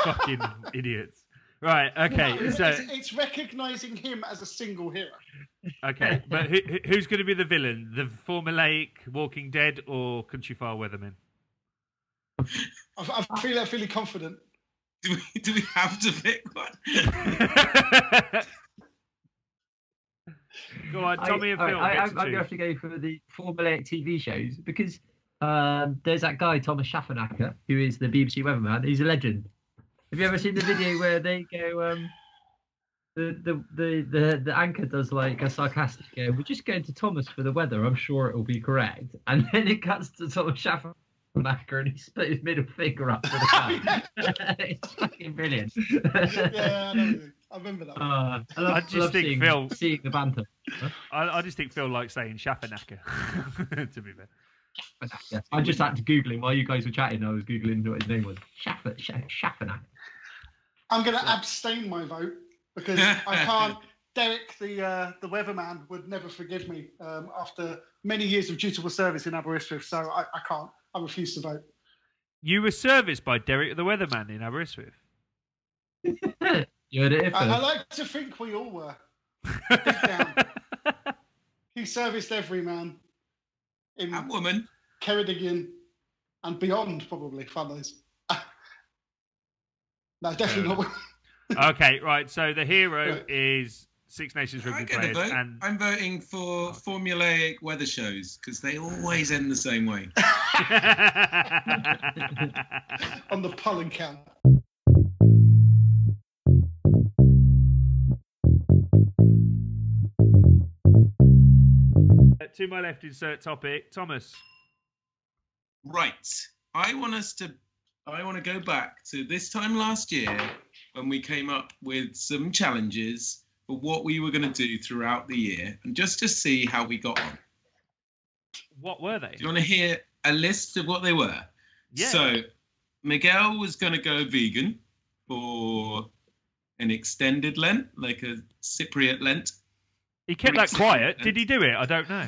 fucking idiots. Right. Okay. No, So it's, it's recognizing him as a single hero. okay, but who, who- who's going to be the villain? The former formulaic Walking Dead or Countryfile Weatherman? I, I feel I'm feeling confident. [laughs] Do we, do we have to pick one? [laughs] Go on, Tommy and Phil. I, get I'm, I'm going to have to go for the former formulaic TV shows because um, there's that guy Thomas Schafernaker who is the BBC weatherman. He's a legend. Have you ever seen the video where they go? Um, the, the the the the anchor does like a sarcastic go. We're just going to Thomas for the weather. I'm sure it will be correct. And then it cuts to Thomas Schafernaker and he split his middle finger up for the cat. it's fucking brilliant. Yeah, I, know. I remember that. One. Uh, I, love, I just love think seeing, Phil- seeing the banter. I, I just think Phil likes saying Schafernaker. [laughs] to be fair. Yeah, I just had to Google him while you guys were chatting. I was Googling what his name was. Schaffer, Scha- I'm going to abstain my vote because [laughs] I can't. Derek, the uh, the weatherman, would never forgive me um, after many years of dutiful service in Aberystwyth. So I, I can't. I refuse to vote. You were serviced by Derek the Weatherman in Aberystwyth. [laughs] You heard it I, I like to think we all were. [laughs] He serviced every man in And woman. Ceredigion and beyond, probably. Funners. [laughs] no, definitely not. [laughs] okay, right. So the hero Right. is Six Nations rugby players, vote. and I'm voting for formulaic weather shows because they always end the same way. [laughs] on the pollen count. To my left, insert topic. Thomas. Right. I want us to. I want to go back to this time last year when we came up with some challenges for what we were going to do throughout the year, and just to see how we got on. What were they? Do you want to hear a list of what they were? Yeah. So, Miguel was going to go vegan for an extended Lent, like a Cypriot Lent. He kept that quiet. Did he do it? I don't know.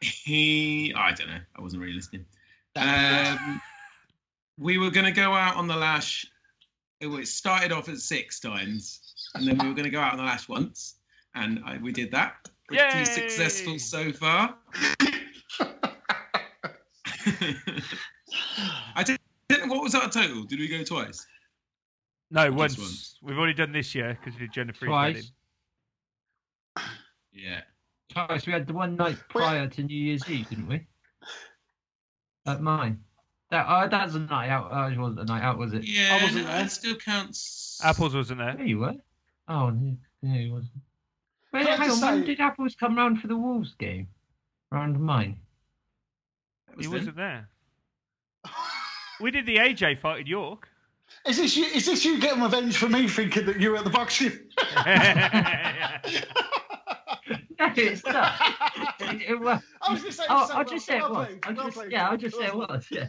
He, I don't know, I wasn't really listening. Um, we were going to go out on the lash. It was- started off at six times, and then we were going to go out on the lash once, and I, we did that. Pretty Yay! successful so far. [laughs] I didn't. What was our total? Did we go twice? No, once. once. We've already done this year because we did Jennifer Twice. Yeah. Twice. We had the one night prior to New Year's Eve, didn't we? At mine. That uh, that's a night out. Uh, it wasn't a night out, was it? Yeah, I wasn't no, there. that still counts. Apples wasn't there. Yeah, you were. Oh, no, no, he wasn't. Wait, Can I hang on. just When did Apples come round for the Wolves game? Round mine. Was He then. wasn't there. We did the AJ fight in York. Is this you? Is this you getting revenge for me thinking that you were at the boxing? [laughs] [laughs] No, it's not. It- it was- I was going to say. Oh, so I'll just say it was. I'll just, played. yeah, I'll just say it was. Yeah.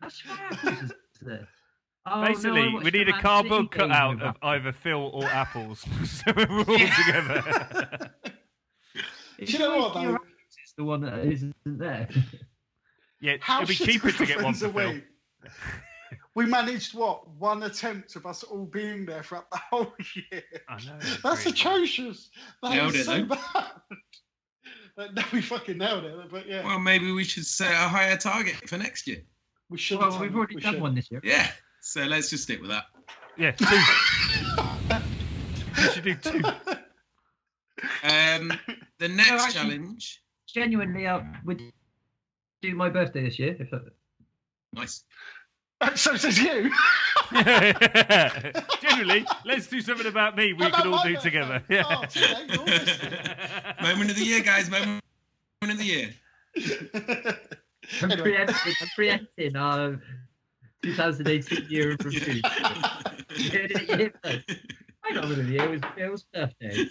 That's why Apples was there. Oh, Basically, I we need a Man cardboard City cutout of either Phil or Apples, [laughs] so we're all together. It's Do you know what, though? your is the one that isn't there. yeah, How it'd be cheaper to get one friends for Phil. [laughs] away? We managed what one attempt of us all being there throughout the [laughs] whole year. I know. That's great. atrocious. That Nailed is it, so though. bad. [laughs] No, we fucking nailed it. But yeah, Well, maybe we should set a higher target for next year. we should. well, we've already we done should. one this year. Yeah. So let's just stick with that. Yeah, two. we should do two. Um, the next actually- challenge. Genuinely, I would do my birthday this year. If that, Nice. [laughs] So says you. [laughs] Generally, let's do something about me we How can all do birthday? together. Oh, Yeah. too late, [laughs] Moment of the year, guys. Moment of the year. I'm Anyway. preempting. I'm preempting our uh, 2018 year of review. Year of the year first. Hang on it was Phil's birthday.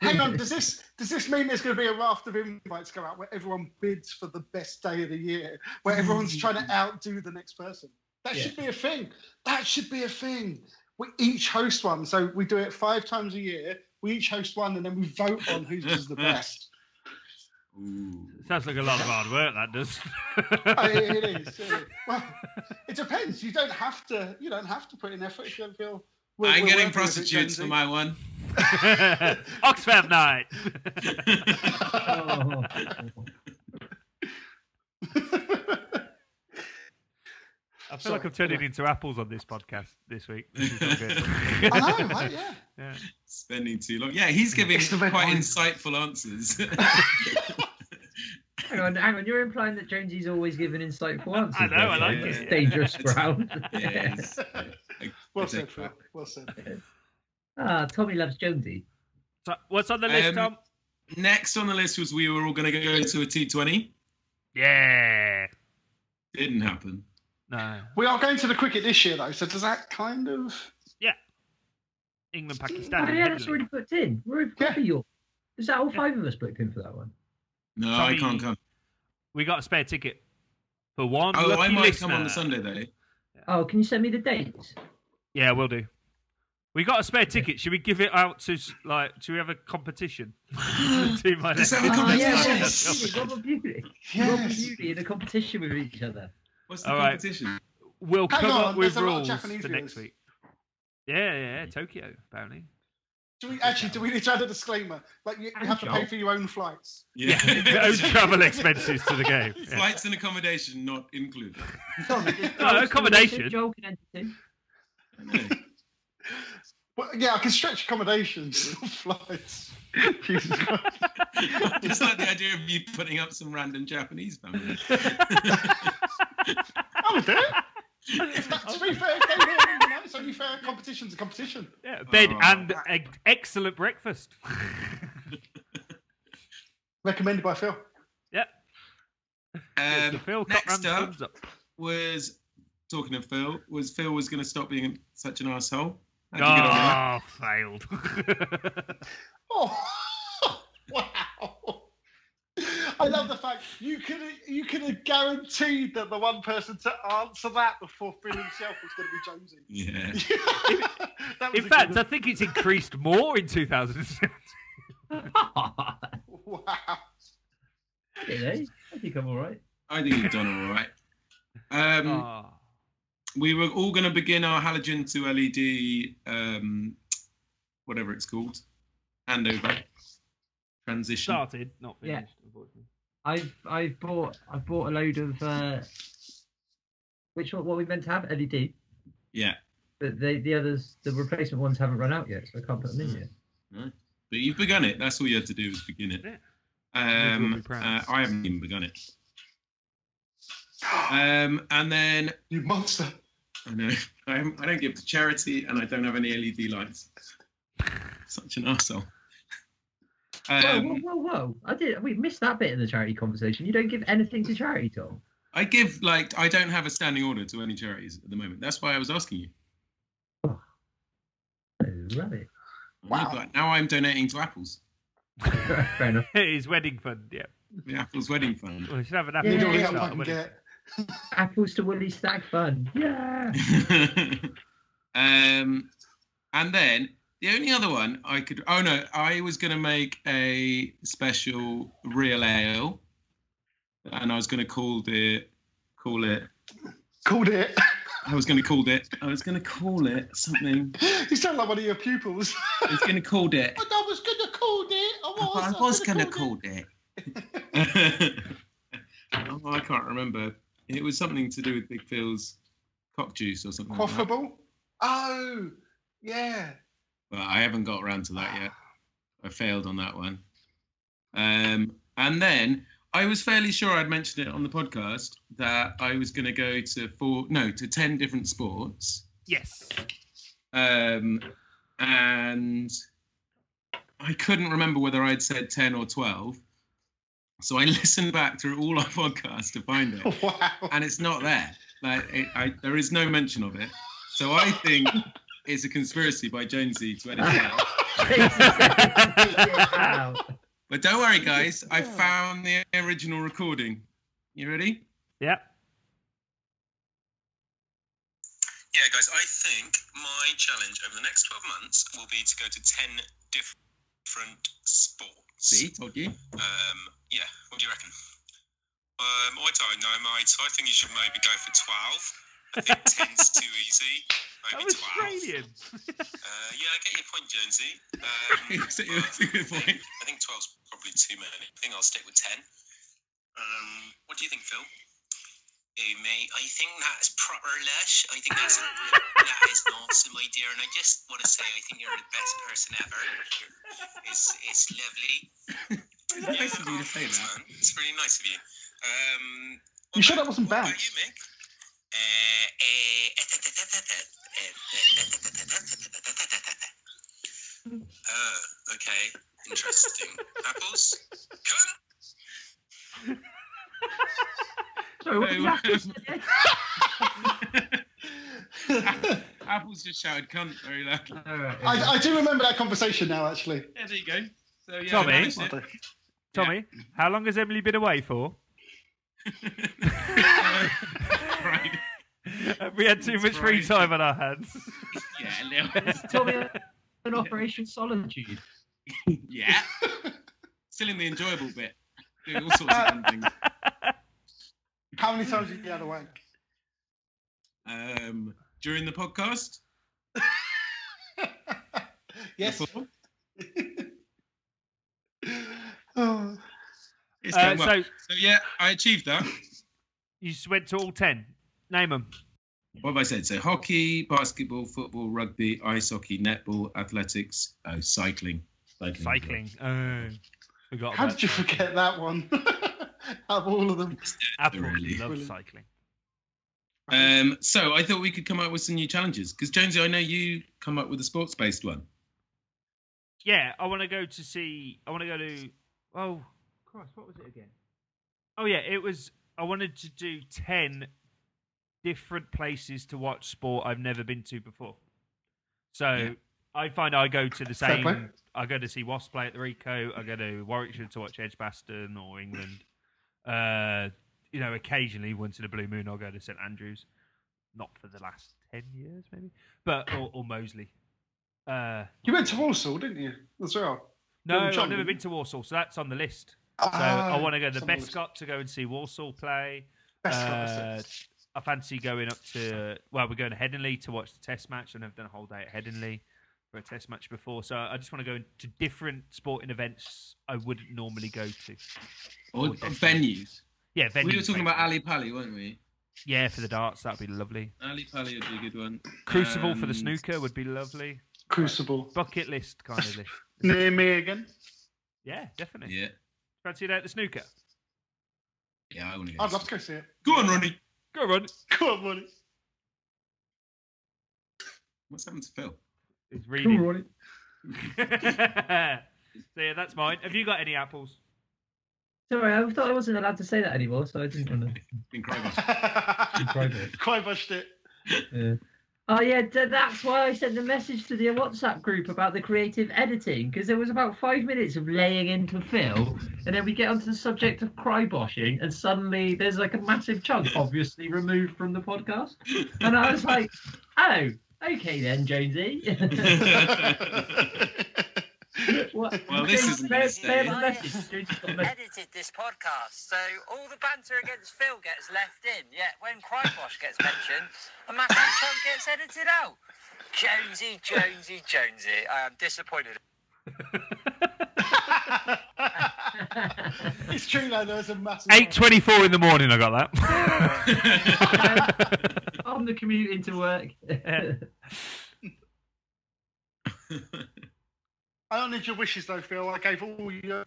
[laughs] Hang on, does this does this mean there's going to be a raft of invites go out where everyone bids for the best day of the year, where everyone's trying to outdo the next person? That should be a thing. That should be a thing. We each host one, so we do it five times a year. We each host one, and then we vote on who's is the best. Ooh. Sounds like a lot of hard work, that does. [laughs] Oh, it, it is. it is. Well, it depends. You don't have to. You don't have to put in effort if you don't feel. We're- I'm we're getting worthy it, prostitutes for my one. Oxfam night. Oh, I feel like I'm turning anyway. into apples on this podcast this week. This is good. [laughs] I know, right? Yeah. Yeah. Spending too long. Yeah, he's giving It's the red quite wine. insightful answers. [laughs] hang on, hang on. You're implying that Jonesy's always giving insightful answers. I know, I like so it, it's [laughs] yeah. Dangerous It's- ground. yes. Well said, Phil. Well said. [laughs] ah, Tommy loves Jonesy. So, what's on the list, Um, Tom? Next on the list was we were all going to go into a T20. Yeah. Didn't happen. No. We are going to the cricket this year, though. So does that kind of? Yeah. England, Oh, Pakistan. yeah, and that's already booked in. We're over Yeah. York. Is that all five of us booked in for that one? No, Tommy- I can't come. We got a spare ticket for one. Oh, lucky I might listener. come on the Sunday though. Oh, can you send me the dates? Yeah, we'll do. We got a spare ticket. Should we give it out to like? Should we have a competition? [laughs] to my Let's have [laughs] a competition. yeah, Yes. Rob Beauty. Rob Yes. Beauty in a competition with each other. What's the All right. competition? We'll Hang come on, up with there's a lot of rules Japanese for next viewers. week. Yeah, yeah, yeah, Tokyo apparently. Do we actually? Do we need to add a disclaimer? Like you, you have to pay for your own flights. Yeah, [laughs] own travel expenses to the game. Yeah. Flights and accommodation not included. No, accommodation. Joel can enter too. I know. Well, yeah, I can stretch accommodations, [laughs] flights. Jesus Christ. [laughs] Just like the idea of you putting up some random Japanese family. [laughs] I would do it. If that, to be fair, go there, you know, it's only fair. Competition's a competition. Yeah, bed Oh. and e- excellent breakfast. Recommended by Phil. yeah. Um, so Phil next up thumbs up. was talking of Phil. Was Phil was going to stop being such an asshole? How'd you get on that? Oh, failed. [laughs] Oh, [laughs] wow. I love the fact you could you could have guaranteed that the one person to answer that before Phil himself was going to be Jonesy. [laughs] That was In fact, good I think it's increased more in 2007. one. wow. Did I think I'm all right. I think you've done all right. Um, Oh. We were all going to begin our halogen to LED, um, whatever it's called, handover transition. Started, not Yeah. finished, unfortunately. I've I've bought I've bought a load of uh, which one? What we meant to have LED, Yeah, but the the others the replacement ones haven't run out yet, so I can't put them in yet. but you've begun it. That's all you had to do was begin it. Yeah. Liz will be Um, uh, I haven't even begun it. Um, and then You monster. I know [laughs] I, am, I don't give to charity, and I don't have any LED lights. Such an arsehole. Whoa, Um, whoa, whoa, whoa! I did. We missed that bit in the charity conversation. You don't give anything to charity, Tom. I give like I don't have a standing order to any charities at the moment. That's why I was asking you. Oh, rabbit. Wow. But now I'm donating to Apples, [laughs] Fair enough. [laughs] His wedding fund, yeah. the Apples Wedding Fund. We should have an apple all the Yeah. Help I start can wedding. get. Apples to Willie Stag Fun. Yeah. [laughs] um, and then the only other one I could. Oh no, I was going to make a special real ale, and I was going to call it call it. Called it. I was going to call it. I was going to call it something. You sound like one of your pupils. I was going to call it. [laughs] But I was going to call it. I was. I was going to call call it. [laughs] oh, I can't remember. It was something to do with Big Phil's cock juice or something. Like that. Quaffable. Oh, yeah. But I haven't got around to that yet. I failed on that one. Um, and then I was fairly sure I'd mentioned it on the podcast that I was going to go to four, no, to ten different sports, Yes. um, and I couldn't remember whether I'd said ten or twelve. So I [laughs] listened back through all our podcasts to find it, [laughs] Wow. and it's not there. Like, it, I, there is no mention of it. So I think it's a conspiracy by Jonesy to edit it out. [laughs] But don't worry, guys. I found the original recording. You ready? Yeah. Yeah, guys, I think my challenge over the next 12 months will be to go to 10 different sports. See, told you. Um, yeah, what do you reckon? Um, I don't know, mate. I think you should maybe go for 12. I think [laughs] 10's too easy. That Maybe was 12. Australian. Uh, yeah, I get your point, Jonesy. [laughs] Um, It's a- but [laughs] it's good I think- point. I think 12's probably too many. I think I'll stick with 10. Um, what do you think, Phil? Oh, mate, I think that's proper lush. I think that's that is awesome, my dear. And I just want to say, I think you're the best person ever. It's it's lovely. It's nice of you to say that. man. It's really nice of you. Um, what You sure that wasn't what bad? you, Mick? Uh, uh, uh, okay, interesting. [laughs] Apples? Cunt? Sorry, what did Hey. [laughs] Apple's just shouted cunt very loudly. I, I do remember that conversation now, actually. Yeah, there you go. So yeah, Tommy? Managed I it. do. Tommy, how long has Emily been away for? right. Have [laughs] we had too much free time on our hands? Yeah, a little. [laughs] Tommy, an Operation Solitude. [laughs] yeah. Still in the enjoyable bit. Doing all sorts of fun things. How many times have you had a wank? Um, during the podcast. yes. Before. Oh. It's Uh, going well. so so yeah, I achieved that. you just went to all ten. Name them. What have I said? So hockey, basketball, football, rugby, ice hockey, netball, athletics, oh, cycling. Cycling. Cycling. Oh, forgot How did you forget that one? [laughs] Out of all of them. Apple Really? loves Brilliant. cycling. Um, so I thought we could come up with some new challenges because Jonesy, I know you come up with a sports-based one. Yeah, I want to go to see. I want to go to. Oh, Christ, what was it again? Oh yeah, it was. I wanted to do ten different places to watch sport I've never been to before. So Yeah. I find I go to the same. I go to see Wasp play at the Ricoh. I go to Warwickshire to watch Edgbaston or England. Uh, you know, occasionally once in a blue moon, I'll go to St Andrews. Not for the last ten years, maybe, but or, or Moseley. Uh, You went to Warsaw, didn't you? As well. No, I've never been to Warsaw, so that's on the list. So Ah, I want to go to the best on to go and see Warsaw play. Best Uh, I fancy going up to well, we're going to Headingley to watch the Test match. I've never done a whole day at Headingley for a Test match before, so I just want to go to different sporting events I wouldn't normally go to. Or, or venues. Yeah, venues, we were talking about. Ali Pali, weren't we? Yeah, for the darts, that'd be lovely. Ali Pali would be a good one. Crucible for the snooker would be lovely. Crucible. Bucket list kind of list. [laughs] Near me again. Yeah, definitely. Yeah. Fancy that at the snooker? Yeah, I want to go. I'd love to go see it. Go on, Ronnie. Go on. Come on, buddy. What's happened to Phil? It's Cool, reading. Ronnie. [laughs] so yeah, that's mine. Have you got any apples? Sorry, I thought I wasn't allowed to say that anymore, so I didn't want [laughs] Been crying. to. Quite rushed it. Yeah. Oh yeah, that's why I sent the message to the WhatsApp group about the creative editing because there was about five minutes of laying into Phil, and then we get onto the subject of cryboshing, and suddenly there's like a massive chunk obviously removed from the podcast, and I was like, oh, okay then, Jonesy. [laughs] [laughs] [laughs] what? Well, this isn't bear- gonna stay bear in. the message. Jonesy's got a message. edited this podcast, so all the banter against Phil gets left in. Yet when Crybosh gets mentioned, a massive chunk gets edited out. Jonesy, Jonesy, Jonesy. I am disappointed. [laughs] it's true though. There was a massive. Eight twenty-four in the morning. I got that. [laughs] On the commute into work. Yeah. I honoured your wishes though, Phil. I gave all your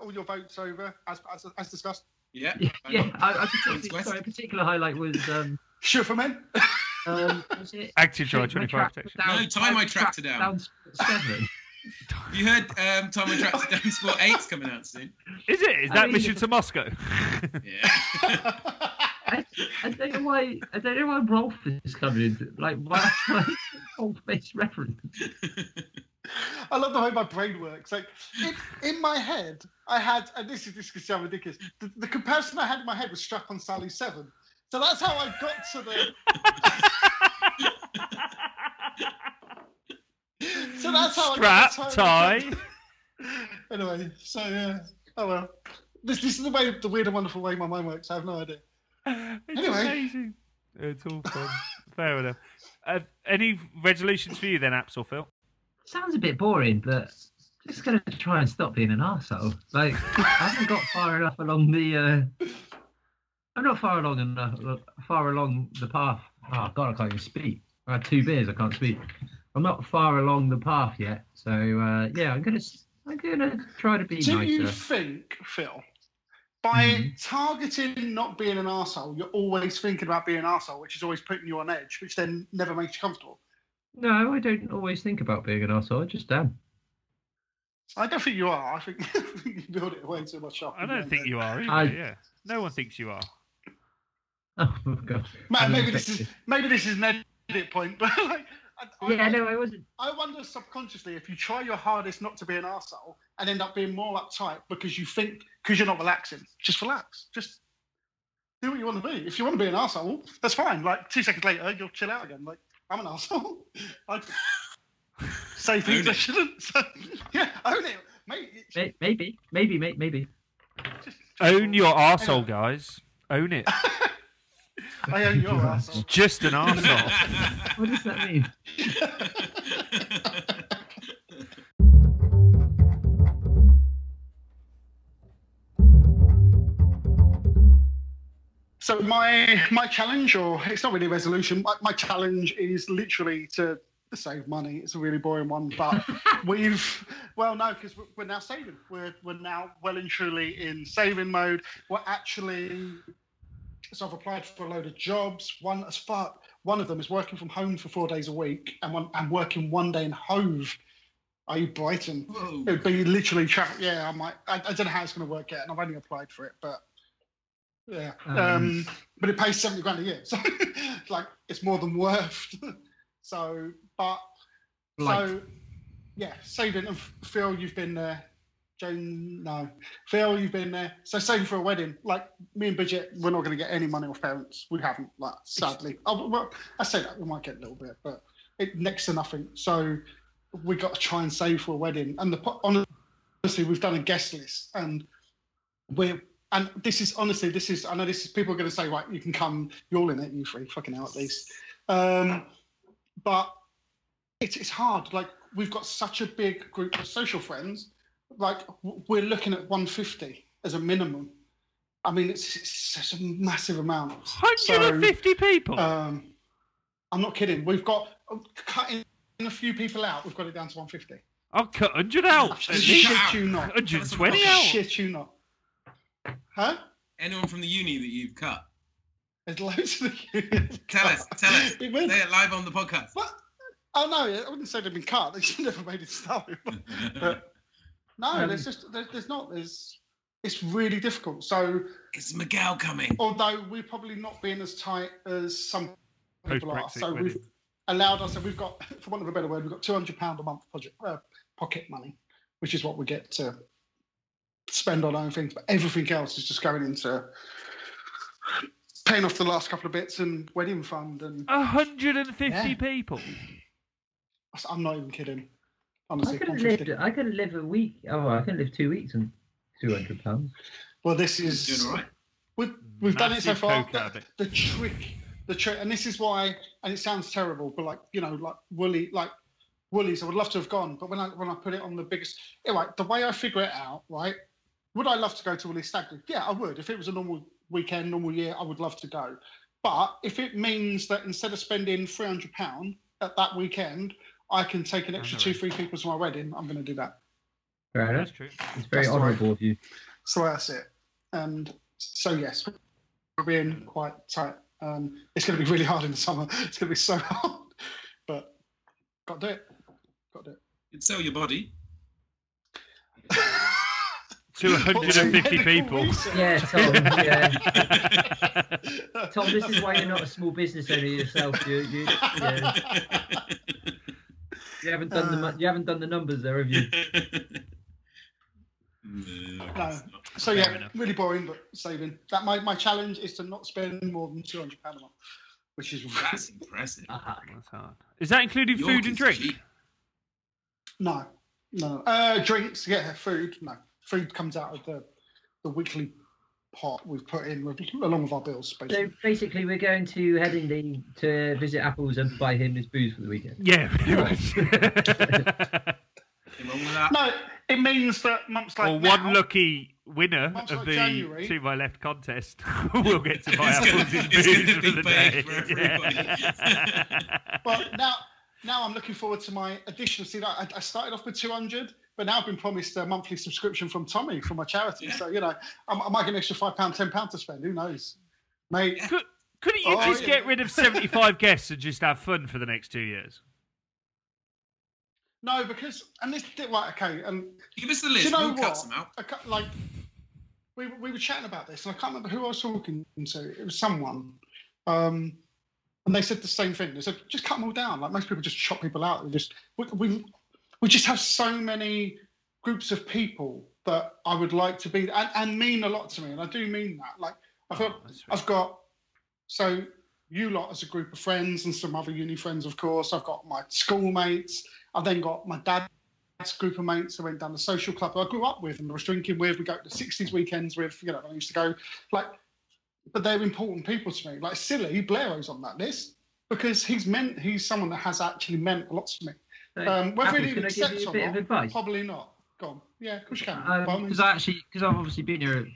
all your votes over as as, as discussed. Yeah. Yeah, bang yeah. on. I, I particularly, sorry, a particular highlight was um, Sure for men. um [laughs] was it Active Try Take my 25 track protection. down- No, tie my track tractor down. seven. [laughs] You heard um, Tom and Tractor Down Sport 8's coming out soon. Is it? Is I that mean, Mission to Moscow? Yeah. [laughs] I, I don't know why. I don't know why Rolf is coming in. Like, why? why Rolf based reference. I love the way my brain works. Like in, in my head, I had, and this is this could sound ridiculous. The, the comparison I had in my head was struck on Sally Seven. So that's how I got to the. [laughs] so that's how Strap, I got to tie. [laughs] anyway, so yeah. Oh well. This this is the way the weird and wonderful way my mind works. I have no idea. [laughs] it's Anyway. amazing. It's all fun. Fair enough. Uh, any resolutions for you then, Apps or Phil? Sounds a bit boring, but just gonna try and stop being an arsehole. Like, I haven't got far enough along the. Uh, I'm not far along enough, far along the path. Oh God, I can't even speak. I had two beers, I can't speak. I'm not far along the path yet, so uh, yeah, I'm gonna. I'm gonna try to be Do nicer. you think, Phil, by Mhm. targeting not being an arsehole, you're always thinking about being an arsehole, which is always putting you on edge, which then never makes you comfortable? No, I don't always think about being an arsehole. I just am. I don't think you are. I think [laughs] you build it way too much up. I don't think you are either. I- Yeah. No one thinks you are. Oh my God. Ma- I'm Maybe this is maybe this is an edit point, [laughs] but like, I, I- Yeah, no, I wasn't. I wonder subconsciously if you try your hardest not to be an arsehole and end up being more uptight because you think because you're not relaxing. Just relax. Just do what you want to be. If you want to be an arsehole, that's fine. Like two seconds later, you'll chill out again. Like I'm an asshole. [laughs] I say things Own I shouldn't. So, [laughs] yeah, own it, Maybe, It's May- Maybe, maybe, maybe. just- just- Own your arsehole, guys. Own it. [laughs] I own your asshole. Just an asshole. What does that mean? So my my challenge, or it's not really a resolution. My, my challenge is literally to save money. It's a really boring one, but [laughs] we've well no, because we're, we're now saving. We're we're now well and truly in saving mode. We're actually so I've applied for a load of jobs. One as far one of them is working from home for four days a week, and one I'm working one day in Hove. Are you Brighton? Whoa. It would be literally travel. Yeah, I might. I, I don't know how it's going to work out, and I've only applied for it, but yeah. Um, Um, but it pays seventy grand a year, [laughs] so like it's more than worth. [laughs] so, but Light. so yeah, saving and Phil, you've been there. Jane, no, Phil, you've been there. So saving for a wedding, like me and Bridget, we're not going to get any money off parents. We haven't, like sadly. Oh, well, I say that we might get a little bit, but it next to nothing. So we got to try and save for a wedding. And the honestly, we've done a guest list, and we're and this is honestly, this is I know this is people are going to say, right, you can come, you're all in it, you three, fucking hell at least. Um, but it's it's hard. Like we've got such a big group of social friends. Like we're looking at 150 as a minimum. I mean, it's, it's such a massive amount. 150 people. Um, I'm not kidding. We've got cutting a few people out. We've got it down to 150. I'll cut 100 out. I shit you not. 120 out. shit you not. Huh? Anyone from the uni that you've cut? There's loads of the. uni. Tell us, tell us. [laughs] It went- Say it live on the podcast. What? Oh no, I wouldn't say they've been cut. They just never made it start. [laughs] But no, Um, there's just there's, there's not. There's it's really difficult. So Is Miguel coming? although we're probably not being as tight as some people are, Post-Brexit so we've wedding. allowed us. So we've got, [laughs] for want of a better word, we've got two hundred pound a month project, uh, pocket money, which is what we get to spend on our own things. But everything else is just going into paying off the last couple of bits and wedding fund. And 150 Yeah. people. I'm not even kidding. I Honestly, could have 150. lived. I could have lived a week. Oh, I could live two weeks on two hundred pounds. Well, this He's is doing all right. We've, we've done it so far. The, the trick, the trick, and this is why, and it sounds terrible, but like you know, like Woolly, like Woolies, I would love to have gone, but when I when I put it on the biggest, yeah, right, the way I figure it out, right, would I love to go to Woolly Stag Do? Yeah, I would. If it was a normal weekend, normal year, I would love to go. But if it means that instead of spending three hundred pound at that weekend, I can take an extra two, Alright. three people to my wedding, I'm going to do that. Fair enough. That's true. It's very That's all right. honourable of you. So that's it. And so yes, we're being quite tight. Um, it's going to be really hard in the summer. [laughs] It's going to be so hard, but got to do it. Got to do it. You'd sell your body. It. 250 people. Yeah, Tom. Yeah, [laughs] Tom. This is why you're not a small business owner yourself. You, you, yeah, you haven't done the you haven't done the numbers there, have you? no, No. So yeah, enough. really boring, but saving. That my, my challenge is to not spend more than two hundred pound a month, which is That's impressive. Ah, That's hard. Is that including York food and drink? cheap. no, no. Uh, drinks, yeah, food, no. Food comes out of the the weekly pot we've put in with, along with our bills, Basically. So basically. basically, we're going to Headingley to visit Apples and buy him his booze for the weekend. Yeah. pretty much. Nothing wrong with that. No, it means that months like well, now, one lucky winner of like the January. To My Left contest [laughs] will get to buy It's gonna- apples and [laughs] booze for the day. for everybody. Yeah. But now, now I'm looking forward to my additional. See, I, I started off with 200, but now I've been promised a monthly subscription from Tommy for my charity. Yeah. So you know, I, I might get an extra five pound, ten pound to spend. Who knows, mate? Could, couldn't you Oh, just yeah. get rid of 75 guests and just have fun for the next two years? No, because and this right, okay, and Give us the Do list. you know we'll cut what? some out. I like we were- we were chatting about this, and I can't remember who I was talking to. It was someone, um, and they said the same thing. They said just cut them all down. Like most people just chop people out. We just we we, we just have so many groups of people that I would like to be and, and mean a lot to me, and I do mean that. Like I've got Oh, I've got so you lot as a group of friends and some other uni friends, of course. I've got my schoolmates. I've then got my dad's group of mates I went down the social club I grew up with and was drinking with. We go to the 60s weekends with, you know, I used to go like, but they're important people to me. Like silly, Blairo's on that list because he's meant, he's someone that has actually meant a lot to me. Um, whether Apples, he can I give accepts you a or bit not, of advice? Probably not. Go on. Yeah, of course you can. By all means. Because I actually, because I've obviously been here.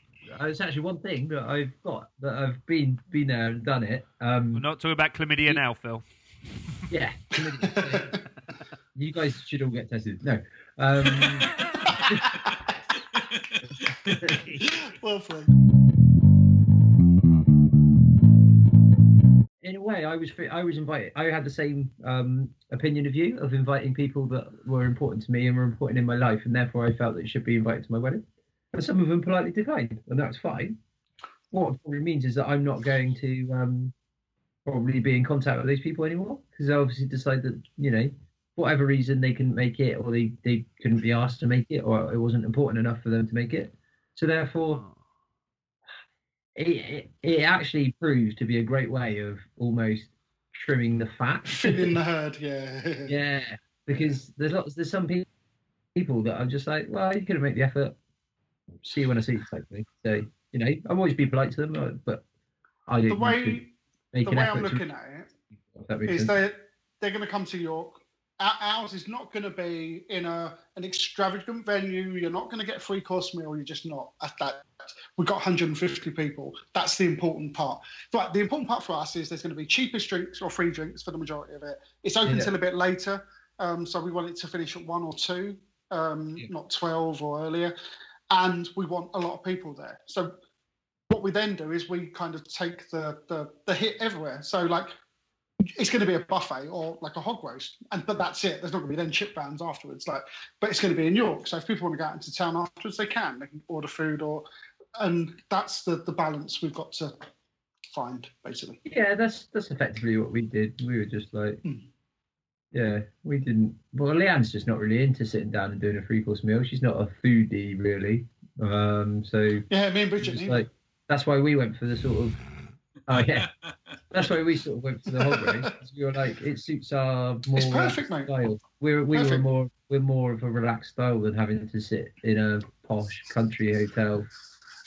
uh, It's actually one thing that I've got that I've been been there and done it. We're Um, not talking about chlamydia now, Phil. yeah, [laughs] you guys should all get tested. No, um, [laughs] well, Phil. Way, I was I was invited. I had the same um, opinion of you of inviting people that were important to me and were important in my life, and therefore I felt that you should be invited to my wedding. And some of them politely declined, and that's fine. What it probably means is that I'm not going to um, probably be in contact with those people anymore because they obviously decide that you know, whatever reason, they couldn't make it, or they they couldn't be asked to make it, or it wasn't important enough for them to make it. So therefore, it, it, it actually proved to be a great way of almost trimming the fat. In the [laughs] herd, yeah. [laughs] yeah, because there's lots, there's some people people that I'm just like, well, you could have made the effort. See you when I see you, type thing. So you know, I'll always be polite to them, but I The don't way, the way I'm to- looking at it if that is they're going to come to York. Our- Ours is not going to be in a an extravagant venue. You're not going to get a free course meal. You're just not. At that, we've got 150 people. That's the important part. But the important part for us is there's going to be cheapest drinks or free drinks for the majority of it. It's open Yeah. till a bit later, um, so we want it to finish at one or two, um, Yeah. not 12 or earlier. And we want a lot of people there. So what we then do is we kind of take the the, the hit everywhere. So like it's going to be a buffet or like a hog roast, and but that's it. There's not going to be then chip bands afterwards. Like, but it's going to be in York. So if people want to go out into town afterwards, they can. They can order food or, and that's the the balance we've got to find basically. Yeah, that's that's effectively what we did. We were just like, Hmm. yeah, we didn't. Well, Leanne's just not really into sitting down and doing a three course meal. She's not a foodie really. Um, so Yeah, me and Bridget. Like that's why we went for the sort of oh yeah [laughs] that's why we sort of went for the hog roast 'cause we were like it suits our more It's perfect, mate. style we're we were more we're more of a relaxed style than having to sit in a posh country hotel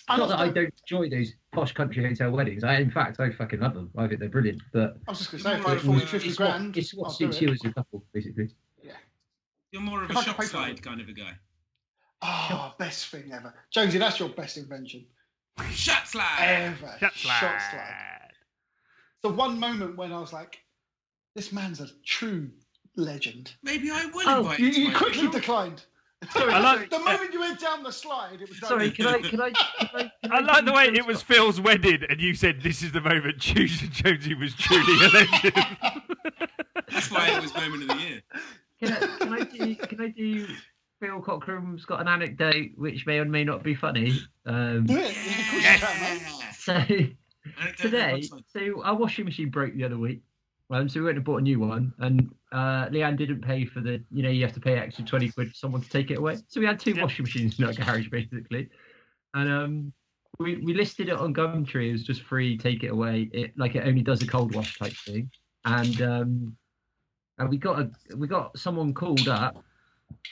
I not that I don't enjoy those posh country hotel weddings I in fact I fucking love them I think they're brilliant but I was just going to say, It's for like 40, 50 grand. what, it's what suits it. you as a couple basically Yeah. You're more of If a I could shop pay slide kind of a guy. Oh, best thing ever, Jonesy. That's your best invention Shot slide. ever. Shot Shot slide. slide. The one moment when I was like, "This man's a true legend." Maybe I will Oh, invite You, you you quickly wedding. declined. [laughs] Sorry, I like- the moment you went down the slide, it was done. Sorry, can I? Can I? [laughs] Can I, can I like the way it was Phil's wedding, and you said this is the moment Josie Jonesy was truly a legend. That's why it was moment of the year. Can I, can I do? Can I do? Phil Cochrane's got an anecdote which may or may not be funny. Um, Do it. Yeah, of course you can, man. so today, so our washing machine broke the other week. Um, so we went and bought a new one, and uh, Leanne didn't pay for the, you know, you have to pay extra twenty quid for someone to take it away. So we had two Yeah. washing machines in our garage basically, and um, we we listed it on Gumtree as just free, take it away. It like it only does a cold wash type thing, and um, and we got a we got someone called up,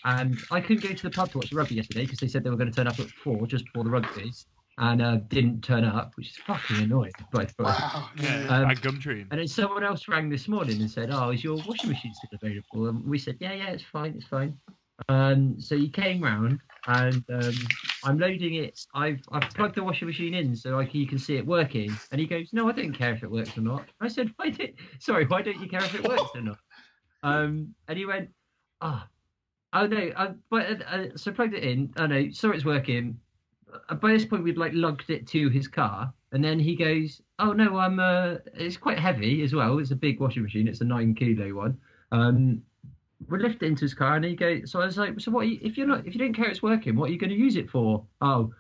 and I couldn't go to the pub to watch the rugby yesterday because they said they were going to turn up at four just before the rugby, and uh, didn't turn up, which is fucking annoying. By the way. Wow. Yeah. Um, and Gumtree. And then someone else rang this morning and said, "Oh, is your washing machine still available?" And we said, "Yeah, yeah, it's fine, it's fine." Um, so he came round, and um, I'm loading it. I've I've plugged the washing machine in so like you can see it working. And he goes, "No, I don't care if it works or not." I said, "Why don't? Sorry, why don't you care if it works or not?" [laughs] Um, and he went, "Ah, oh, no." I, but uh, uh, so plugged it in. I know, saw it's working. Uh, by this point, we'd like lugged it to his car, and then he goes, "Oh no, I'm. Uh, it's quite heavy as well. It's a big washing machine. It's a nine kilo one. Um, we lift it into his car, and he goes. So I was like, so what? You, if you're not, if you don't care it's working, what are you going to use it for? Oh,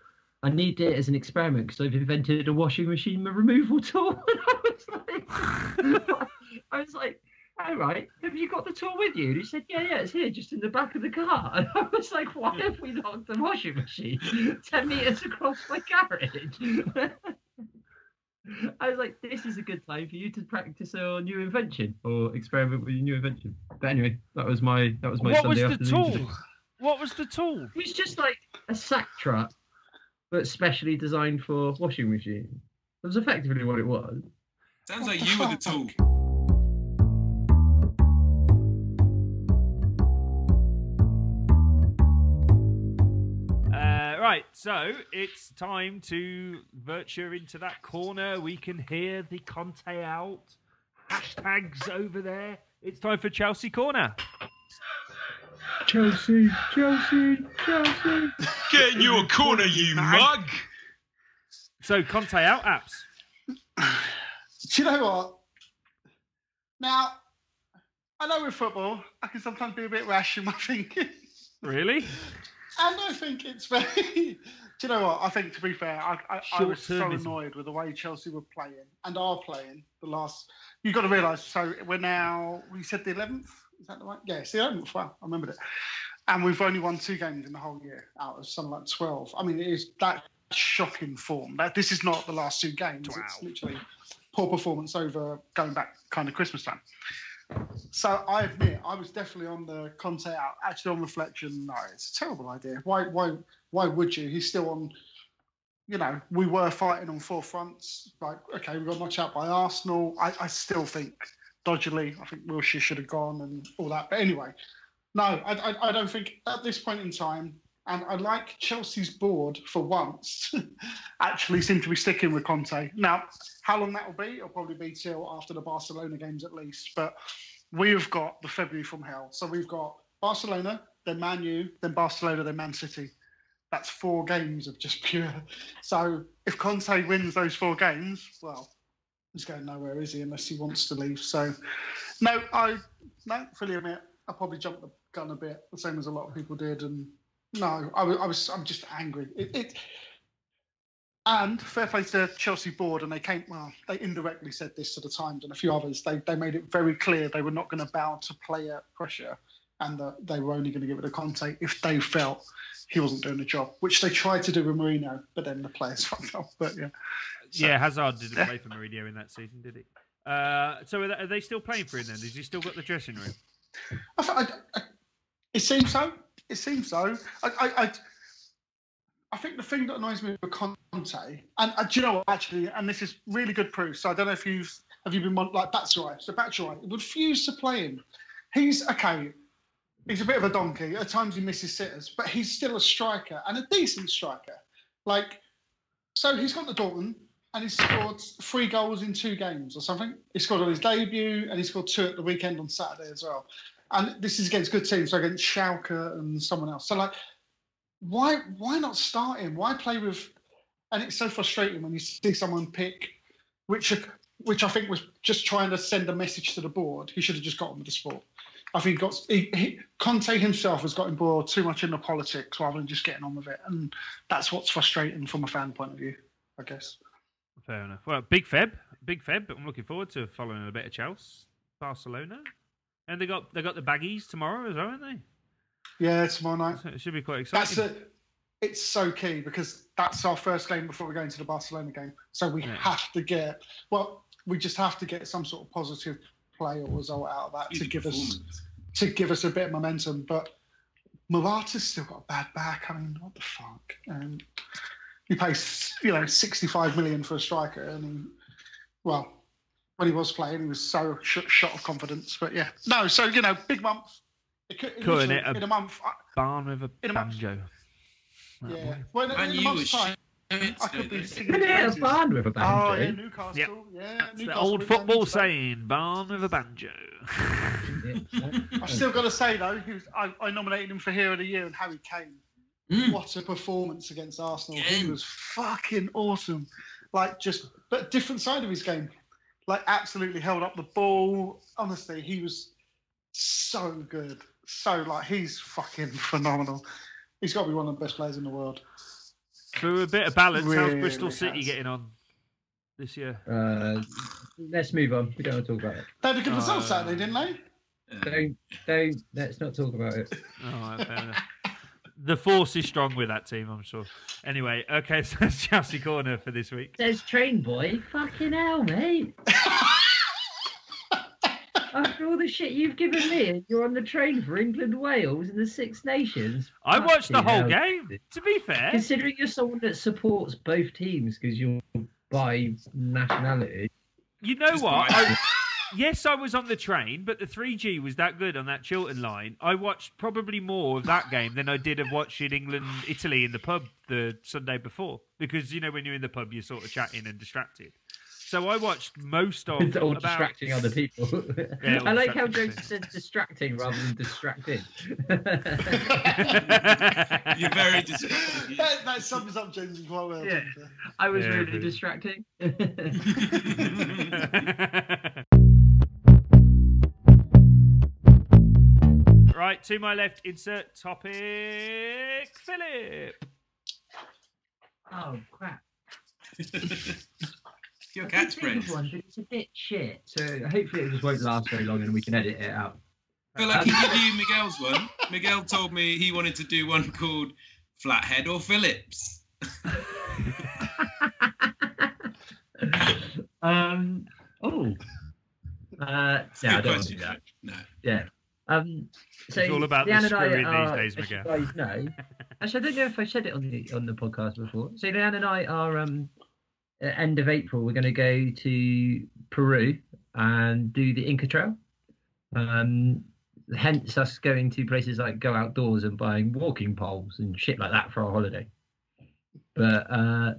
I need it as an experiment because I've invented a washing machine removal tool. [laughs] And I was like, [laughs] I was like. All right, have you got the tool with you? And he said, Yeah, yeah, it's here, just in the back of the car. [laughs] And I was like, Why have we locked the washing machine [laughs] 10 meters across my garage? [laughs] I was like, This is a good time for you to practice your new invention or experiment with your new invention. But anyway, that was my that was my What was the afternoon. tool? What was the tool? It was just like a sack trap, but specially designed for washing machines. That was effectively what it was. Sounds What like the you were the tool. Right, so it's time to venture into that corner. We can hear the Conte out hashtags over there. It's time for Chelsea Corner. Chelsea, Chelsea, Chelsea. Get in your corner, you mug! So Conte out apps. [sighs] Do you know what? Now, I know with football, I can sometimes be a bit rash in my [laughs] thinking. Really? And I think it's very. [laughs] Do you know what? I think, to be fair, I, I, I was so annoyed with the way Chelsea were playing and are playing the last. You've got to realise, so we're now. We said the 11th? Is that the right? Yeah, it's the 11th. Wow, I remembered it. And we've only won two games in the whole year out of something like 12. I mean, it is that shocking form. That This is not the last two games. Wow. It's literally poor performance over going back kind of Christmas time. So I admit I was definitely on the Conte out. Actually, on reflection, no, it's a terrible idea. Why, why, why would you? He's still on. You know, we were fighting on four fronts. Like, okay, we got knocked out by Arsenal. I, I still think dodgily. I think Wilshere should have gone and all that. But anyway, no, I, I, I don't think at this point in time. And I like Chelsea's board for once. [laughs] actually, seem to be sticking with Conte. Now, how long that will be? It'll probably be till after the Barcelona games at least. But we've got the February from hell. So we've got Barcelona, then Man U, then Barcelona, then Man City. That's four games of just [laughs] pure. So if Conte wins those four games, well, he's going nowhere, is he? Unless he wants to leave. So, no, I no fully admit I probably jumped the gun a bit, the same as a lot of people did, and no, I was, I was I'm just angry. It, it and fair play to Chelsea board, and they came. Well, they indirectly said this to the Times and a few others. They they made it very clear they were not going to bow to player pressure, and that they were only going to give it to Conte if they felt he wasn't doing the job, which they tried to do with Mourinho, but then the players [laughs] fucked up. But yeah, So- yeah, Hazard didn't [laughs] play for Mourinho in that season, did he? Uh, so are they, still playing for him then? Has he still got the dressing room? I, I, I, it seems so. It seems so. I, I, I, I think the thing that annoys me with Conte, and uh, do you know what, actually, and this is really good proof. So I don't know if you've have you been like Batshuayi. So Batshuayi refused to play him. He's okay. He's a bit of a donkey. At times he misses sitters, but he's still a striker and a decent striker. Like, so he's got the Dortmund and he scored three goals in two games or something. He scored on his debut and he scored two at the weekend on Saturday as well. And this is against good teams, so against Schalke and someone else. So like, why why not start him? Why play with? And it's so frustrating when you see someone pick, which which I think was just trying to send a message to the board. He should have just got on with the sport. I think he got he, he, Conte himself has got involved too much in the politics rather than just getting on with it, and that's what's frustrating from a fan point of view, I guess. Fair enough. Well, big Feb, big Feb. But I'm looking forward to following a bit of Chelsea, Barcelona, and they got they got the baggies tomorrow as well, haven't they? Yeah, tomorrow night. So it should be quite exciting. That's exciting. a, it's so key because that's our first game before we go into the Barcelona game. So we Yeah. have to get well, we just have to get some sort of positive play or result out of that to give us to give us a bit of momentum. But Morata's still got a bad back. I mean, what the fuck? Um, he pays you know sixty five million for a striker, and he, well, when he was playing, he was so sh- shot of confidence. But yeah, no. So you know, big month. It could, Couldn't literally, it? in a month. Barn with a In a month. banjo. That Yeah. boy. Well, in, And in a month's time, shit, I could be singing Isn't it a praises. with a Oh, banjo? yeah, Newcastle. Yep. Yeah, That's the old football into saying, barn with a banjo. [laughs] I've still got to say though, he was, I, I nominated him for Hero of the Year and Harry Kane. Mm. What a performance against Arsenal! He was fucking awesome. Like just, but different side of his game. Like absolutely held up the ball. Honestly, he was so good. So like he's fucking [laughs] phenomenal. He's got to be one of the best players in the world. For a bit of balance, how's Really Bristol City getting on this year? Uh, let's move on. We don't want to talk about it. They had a good result Uh, Saturday, didn't they? Don't, don't. Let's not talk about it. [laughs] All right, fair enough. The force is strong with that team, I'm sure. Anyway, okay, [laughs] so that's Chelsea Corner for this week. Says train boy. Fucking hell, mate. After all the shit you've given me, you're on the train for England, Wales, and the Six Nations. I watched the whole hell. game. To be fair, Considering you're someone that supports both teams because you're by nationality. you know Just what? I, [laughs] yes, I was on the train, but the 3G was that good on that Chiltern line. I watched probably more of that game than I did of watching England Italy in the pub the Sunday before. Because you know when you're in the pub, you're sort of chatting and distracted. So I watched most of It's all about- distracting other people. [laughs] Yeah, [laughs] I like how distracting Joe said distracting rather than distracting. [laughs] You're very distracted. that, that sums up James quite well. Yeah. I was Yeah, really brilliant. distracting. right, to my left, insert topic Philip. oh crap! Your I did catchphrase. one, but it's a bit shit. So hopefully it just won't last very long, and we can edit it out. I feel like he give you Miguel's one. Miguel told me he wanted to do one called Flathead or Phillips. [laughs] um. Oh. Uh, Good yeah, I don't want to do that. No. Yeah. Um. So It's all about the Leanne and I screwing these days, Miguel. guys know. Actually, I don't know if I said it on the on the podcast before. So Leanne and I are um at end of April. We're going to go to Peru and do the Inca Trail. Um, hence us going to places like go outdoors and buying walking poles and shit like that for our holiday. But uh,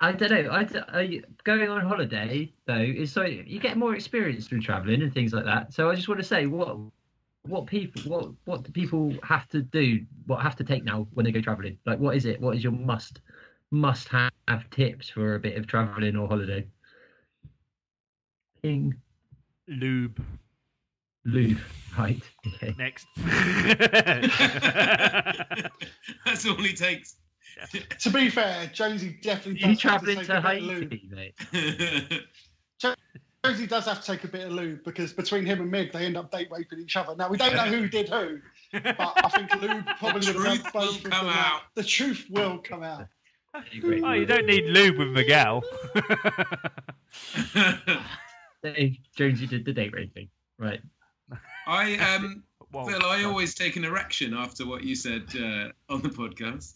I don't know. I, I- going on holiday though is so you get more experience through traveling and things like that. So I just want to say what what people what what do people have to do? What have to take now when they go traveling? Like what is it? What is your must must have tips for a bit of traveling or holiday? Ping Lube. lube, right? Okay. Next. [laughs] [laughs] That's all he takes. To be fair, Jonesy definitely You does have to traveling take to a bit of lube. Haiti, mate? [laughs] Jonesy does have to take a bit of lube because between him and Mig, they end up date raping each other. Now we don't know who did who, but I think lube probably The would truth will come out. The truth will come out. Great oh, you don't need lube with Miguel. [laughs] Dave Jonesy did the date raping, right? I [laughs] um Whoa. Phil, I always take an erection after what you said uh, on the podcast.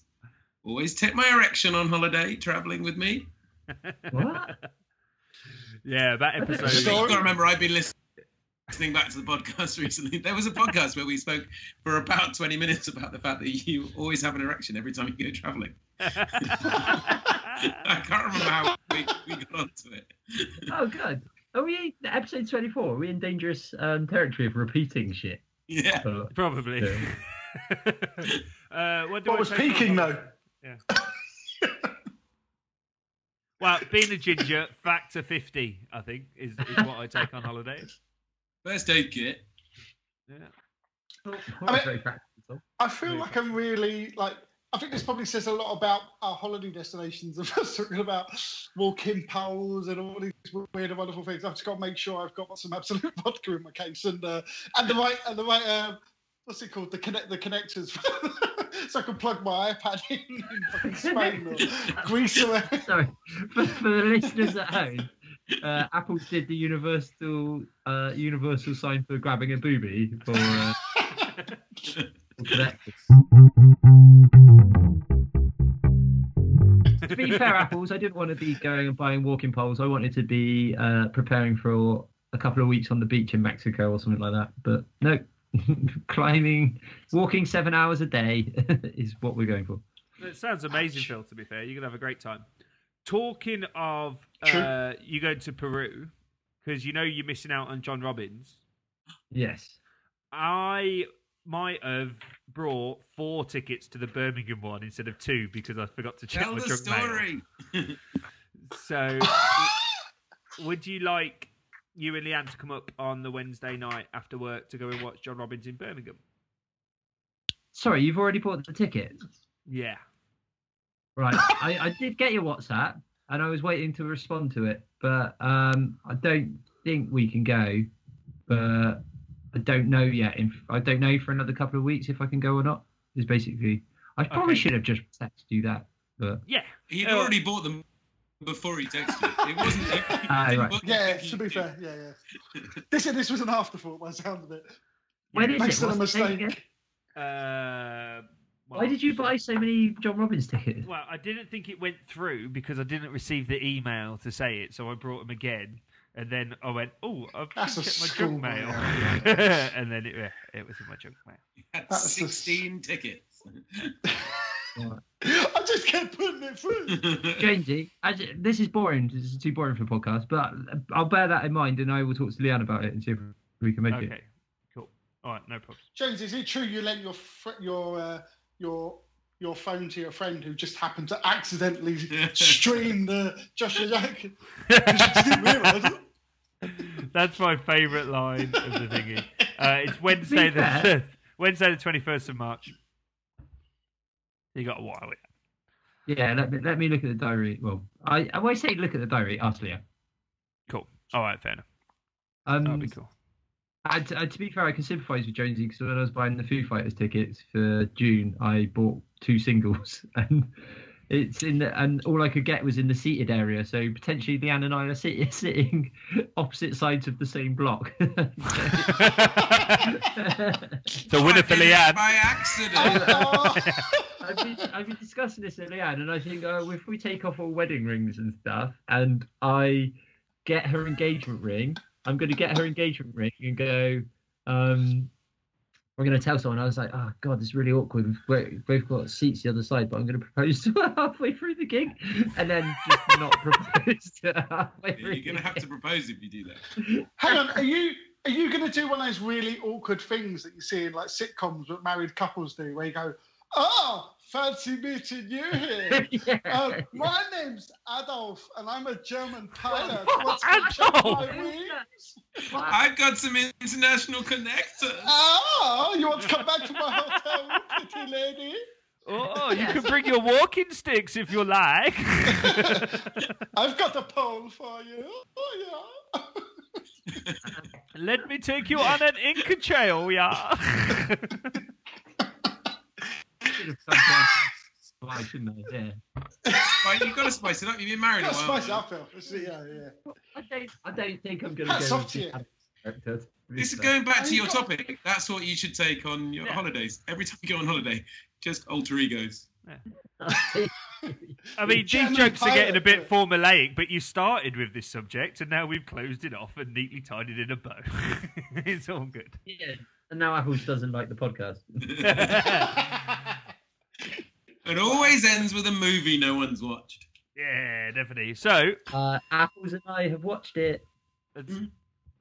Always take my erection on holiday, traveling with me. What? [laughs] Yeah, that episode. You've got to remember, I've been listening listening back to the podcast recently. There was a podcast where we spoke for about 20 minutes about the fact that you always have an erection every time you go traveling. I can't remember how we, we got onto it. Oh, good. Are we in episode twenty four? Are we in dangerous um, territory of repeating shit? Yeah. Probably. Yeah. [laughs] uh, what do What I was peaking holiday? though? Well, being a ginger, factor 50, I think, is, is what I take on holiday. First aid kit. Yeah. I mean- I feel like I'm really like. I think this probably says a lot about our holiday destinations of us [laughs] talking about walking poles and all these weird and wonderful things. I've just got to make sure I've got some Absolut [laughs] vodka in my case and uh, and the right and the right uh, what's it called the connect the connectors [laughs] so I can plug my iPad in in fucking Spain or Greece or Sorry, for, for the listeners at home, uh, Apple did the universal uh, universal sign for grabbing a booby for. Uh, for to be fair, apples, I didn't want to be going and buying walking poles. I wanted to be uh, preparing for a couple of weeks on the beach in Mexico or something like that. But no, [laughs] climbing, walking seven hours a day [laughs] is what we're going for. It sounds amazing, Phil, to be fair. You're going to have a great time. Talking of True. uh, you going to Peru, because you know you're missing out on John Robins. Yes. I might have brought four tickets to the Birmingham one instead of two because I forgot to check Tell my the drunk mail. So, [laughs] would you like you and Leanne to come up on the Wednesday night after work to go and watch John Robins in Birmingham? Sorry, you've already bought the ticket. Yeah. Right. I, I did get your WhatsApp and I was waiting to respond to it, but um, I don't think we can go. But I don't know yet. If I don't know for another couple of weeks if I can go or not. Is basically. I probably Okay. should have just texted you that, but Yeah. He'd Oh. already bought them before he texted. It wasn't. He, he Ah, didn't right. yeah, them. to be fair, yeah, yeah. This this was an afterthought by the sound of it. when is Makes it? it a What's the mistake. again? Uh, Why did you buy so many John Robins tickets? Well, I didn't think it went through because I didn't receive the email to say it, so I brought them again. And then I went, oh, I've That's checked a my school junk mail. mail, [laughs] and then it, it was in my junk mail. That's the- 16 tickets. [laughs] I just kept putting it through. [laughs] Jonesy, as, this is boring. This is too boring for a podcast, but I'll bear that in mind and I will talk to Leanne about it and see if we can make it. Okay, cool. All right, no problem. James, is it true you lent your fr- your uh, your your phone to your friend who just happened to accidentally stream the Joshua Jack? didn't realise it. [laughs] That's my favourite line of the thingy. Uh, it's Wednesday the Wednesday the twenty first of March. You got a while. yet. Yeah, let me, let me look at the diary. Well, I, I say look at the diary, ask Leanne. Cool. All right, fair enough. Um, That'll be cool. And, and to be fair, I can sympathise with Jonesy because when I was buying the Foo Fighters tickets for June, I bought two singles, [laughs] and it's in the, and all I could get was in the seated area. So potentially, Leanne and I are sit, [laughs] sitting opposite sides of the same block. [laughs] So winner for I did it Leanne. By accident. Oh, [laughs] I've been, I've been discussing this with Leanne, and I think oh, if we take off all wedding rings and stuff, and I get her engagement ring, I'm going to get her engagement ring and go. Um, I'm going to tell someone. I was like, oh god, this is really awkward. We've we've both got seats the other side, but I'm going to propose to her [laughs] halfway through the gig, and then just not [laughs] propose to her halfway Yeah, through. You're going to have to propose if you do that. [laughs] hang on, are you are you going to do one of those really awkward things that you see in like sitcoms that married couples do, where you go, "Oh, fancy meeting you [laughs] here." yeah. Uh, my name's Adolf, and I'm a German pilot. [laughs] What's to check Adolf? my wings? I've got some international connectors. Oh, you want to come back to my hotel, pretty lady? Oh, you can bring your walking sticks if you like. [laughs] I've got a pole for you. Oh yeah. Let me take you on an Inca trail, yeah. Should have come down to Why shouldn't I? Yeah. Right, you've got to spice it up. You've been married a Gotta while. spice it up, Phil. Let's see, Yeah, yeah. I don't. I don't think I'm going to Hats go. off to you. This is going back to your topic. That's what you should take on your Yeah. holidays. Every time you go on holiday, just alter egos. [laughs] I mean, these jokes are getting a bit formulaic, but you started with this subject, and now we've closed it off and neatly tied it in a bow. [laughs] it's all good. Yeah. And now Apples doesn't like the podcast. [laughs] It always ends with a movie no one's watched. Yeah, definitely. So, Uh, Apples and I have watched it. It's, Mhm.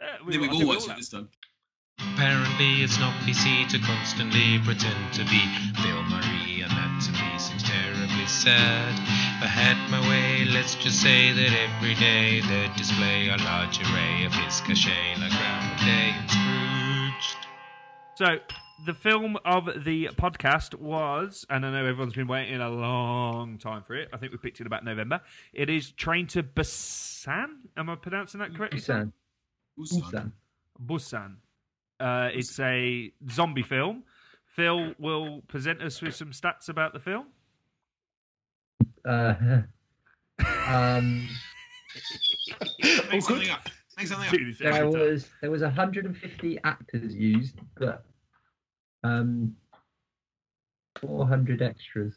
uh, we think we've all watched it this time. Apparently, it's not PC to constantly pretend to be Bill Murray, and that to me seems terribly sad. If I had my way, let's just say that every day they'd display a large array of his cachet like Groundhog Day and Scrooged. So the film of the podcast was, and I know everyone's been waiting a long time for it. I think we picked it about November. It is Train to Busan. Am I pronouncing that correctly? Busan. Busan. Busan. Busan. Uh, it's a zombie film. Phil will present us with some stats about the film. Uh, [laughs] um, Make something up. Make something up. There was there was 150 actors used, but um, 400 extras.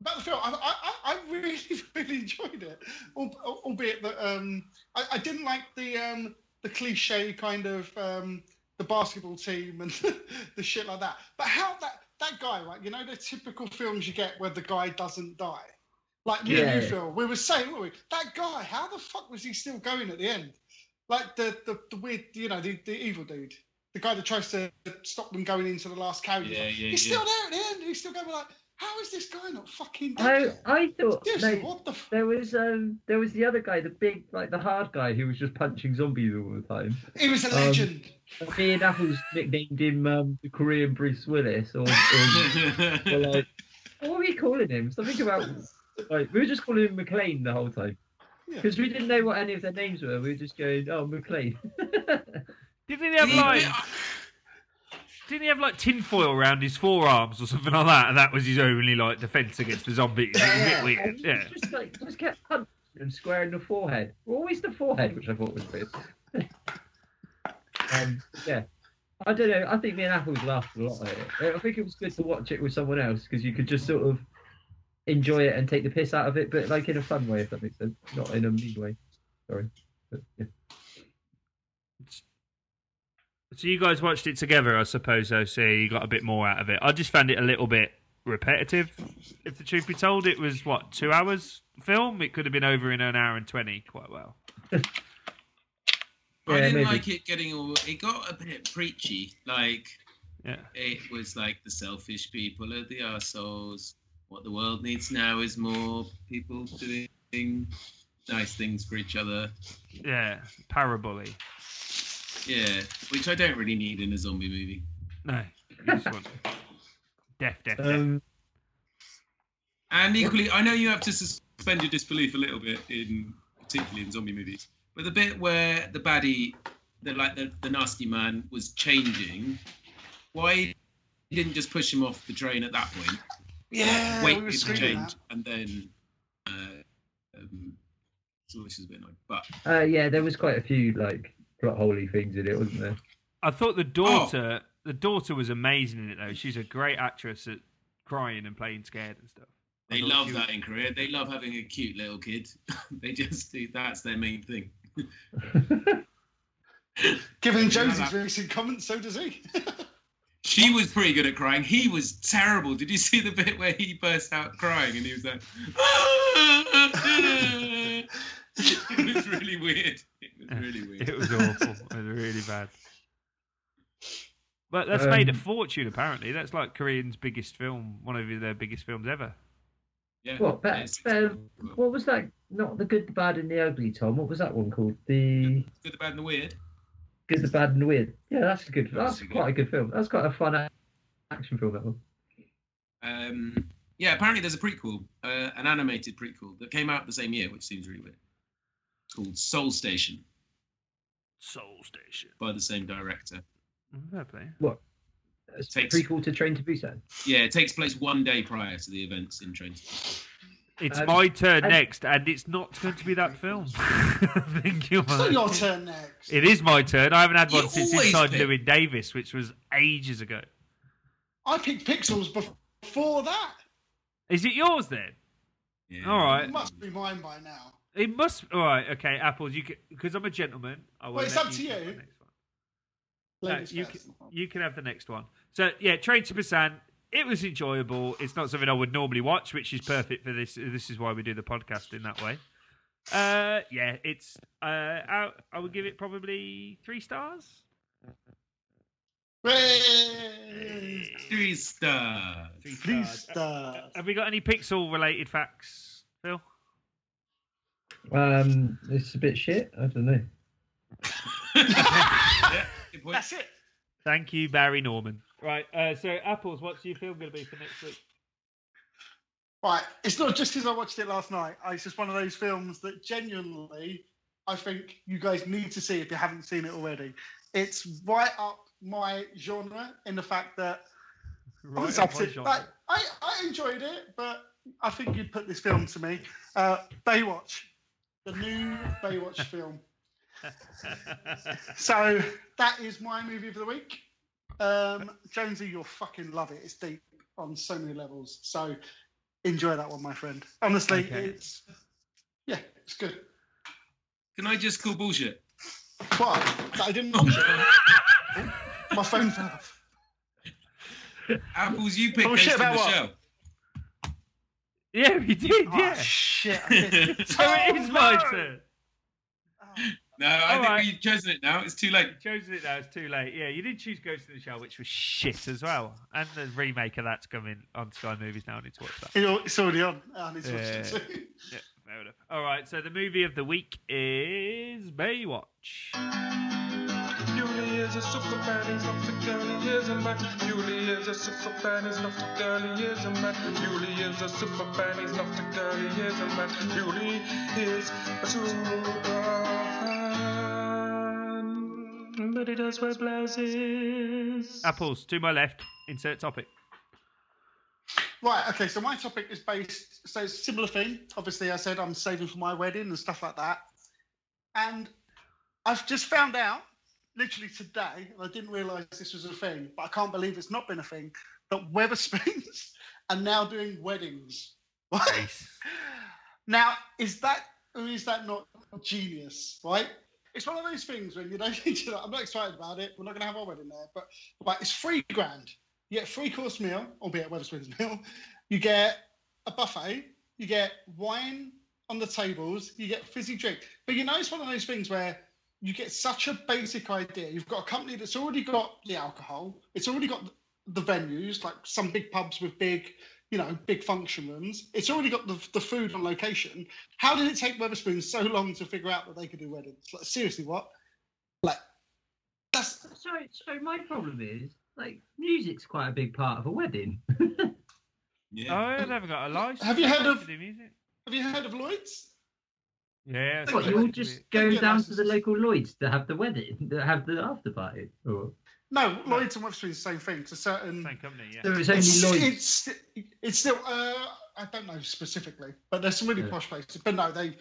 About the film, I, I, I really, [laughs] really enjoyed it. Albeit that um, I, I didn't like the um, the cliche kind of um, the basketball team and [laughs] the shit like that. But how that that guy, right? You know the typical films you get where the guy doesn't die. Like me and you, Phil, we were saying, weren't we? that guy, how the fuck was he still going at the end? Like the the, the weird, you know, the, the evil dude, the guy that tries to stop them going into the last carriage. Yeah, yeah, He's yeah. still there at the end. He's still going like, how is this guy not fucking dead? I? I thought Seriously, no, what the? F- there was um there was the other guy, the big like the hard guy who was just punching zombies all the time. he was a Um, legend. Me and Apples nicknamed him um, the Korean Bruce Willis, or, or, [laughs] or like what were we calling him? Something about like we were just calling him McClane the whole time Yeah. because we didn't know what any of their names were. We were just going, oh McClane. [laughs] Didn't he have like? Didn't he have like tinfoil around his forearms or something like that? And that was his only like defense against the zombies. It was a bit weird. He Yeah. Just like just kept punching and squaring the forehead. Always the forehead, which I thought was weird. [laughs] um, yeah. I don't know. I think me and Apples laughed a lot at it. I think it was good to watch it with someone else because you could just sort of enjoy it and take the piss out of it, but like in a fun way, if that makes sense, not in a mean way. Sorry. But, yeah. So you guys watched it together, I suppose. though, so you got a bit more out of it. I just found it a little bit repetitive. If the truth be told, it was what two hours film. It could have been over in an hour and twenty quite well. [laughs] I didn't maybe. like it getting all. It got a bit preachy. Like Yeah. it was like the selfish people are the assholes. What the world needs now is more people doing nice things for each other. Yeah, parabole. Yeah, which I don't really need in a zombie movie. No, you just want [laughs] death, death, death. Um, And equally, I know you have to suspend your disbelief a little bit in, particularly in zombie movies, but the bit where the baddie, the like the, the nasty man, was changing, why he didn't just push him off the train at that point? Yeah, wait we were for it to screaming change, and then. Uh, um, so this is a bit annoying, but uh, yeah, there was quite a few like plot holy things in it, wasn't there? I thought the daughter, oh. the daughter was amazing in it though. She's a great actress at crying and playing scared and stuff. They love she that in Korea. They love having a cute little kid. [laughs] they just do that's their main thing. [laughs] Given [laughs] Yeah, Josie's that- recent comments, so does he. She was pretty good at crying. He was terrible. Did you see the bit where he burst out crying and he was like, it was really weird. It was really weird. [laughs] It was awful. it was really bad. But that's made a Um, fortune apparently. That's like Korean's biggest film, one of their biggest films ever. Yeah, What? Better, it's- better, what was that? Not the good, the bad, and the ugly, Tom. What was that one called? The Good, the bad, and the weird. Good, the Bad, and the Weird. Yeah, that's a good. That's That's, a good- quite a good film. That's quite a fun action film. That one. Um, yeah, apparently there's a prequel, uh, an animated prequel that came out the same year, which seems really weird. It's called Seoul Station Seoul Station. by the same director. Fair play. A Takes- prequel to Train to Busan. Yeah, it takes place one day prior to the events in Train. to Busan. It's Um, my turn and- next, and it's not going to be that film. [laughs] Thank you. It's not your turn next. It is my turn. I haven't had You one since always Inside pick- Llewyn Davis, which was ages ago. I picked Pixels before that. Is it yours then? Yeah. All right. It must be mine by now. It must. All right. Okay, apples. You because I'm a gentleman. I will Well, it's let up to you. the. No, you can, you can have the next one. So yeah, Train to Busan. It was enjoyable. It's not something I would normally watch, which is perfect for this. This is why we do the podcast in that way. Uh, yeah, it's. Uh, I, I would give it probably three stars. Hooray! Three stars. Three Please stars. stars. Have we got any pixel related facts, Phil? Um, it's a bit shit. I don't know. yeah. [laughs] That's it. Thank you, Barry Norman. Right, uh, so Apples, what's your film going to be for next week? Right, it's not just because I watched it last night. It's just one of those films that genuinely I think you guys need to see if you haven't seen it already. It's right up my genre in the fact that [laughs] Right, up up my to- genre. like, I, I enjoyed it, but I think you'd put this film to me. Uh, Baywatch, the new Baywatch [laughs] film. [laughs] So that is my movie of the week. Um, Jonesy, you'll fucking love it. It's deep on so many levels. So enjoy that one, my friend. Honestly, Okay. it's yeah, it's good. Can I just call bullshit? What? I didn't [laughs] watch it. My phone fell off. Apples, you picked Bullshit Ghost in about the what? Shell. Yeah, we did, Oh, yeah. shit. [laughs] I did. [laughs] so it is my turn. Oh, No, I All think right. we've chosen it now. It's too late. You chose it now, it's too late. Yeah, you did choose Ghost in the Shell, which was shit as well. And the remake of that's coming on Sky Movies now. I need to watch that. it- It's already on. I need to watch it too. [laughs] Yeah, fair enough. All right, so the movie of the week is Baywatch. Julie is a super fan, he's not the girl, he is a man. Julie is a super fan, he's not the girl, he is a man. Julie is a super fan, he's not the girl, he is a man. Julie is a super fan, but he does wear blouses. Apples, to my left, insert topic. Right, okay, so my topic is based, so it's a similar thing. Obviously, I said I'm saving for my wedding and stuff like that. And I've just found out, literally today, and I didn't realise this was a thing, but I can't believe it's not been a thing, that Wetherspoons [laughs] are now doing weddings. [laughs] Right? Nice. Now, is that or is that not genius? Right? It's one of those things when you don't [laughs] need to. I'm not excited about it. We're not going to have our wedding there, but like it's three grand. You get a three course meal, albeit Wetherspoons meal. You get a buffet. You get wine on the tables. You get fizzy drink. But you know, it's one of those things where you get such a basic idea. You've got a company that's already got the alcohol. It's already got the venues, like some big pubs with big, you know, big function rooms. It's already got the, the food on location. How did it take Wetherspoons so long to figure out that they could do weddings? Like, seriously, what? Like, that's So, so my problem is like music's quite a big part of a wedding. [laughs] Oh, yeah. Oh, I never got a license. Have you heard of- music? Have you heard of Lloyd's? Yeah. what, so you all just be- go Yeah, down to the local Lloyd's to have the wedding, [laughs] to have the after party? Or No, Lloyd's and Wetherspoons the same thing. It's a certain. same company, yeah. so it's only It's, Lloyd's. it's it's still. Uh, I don't know specifically, but there's some really Yeah. posh places. But no, they.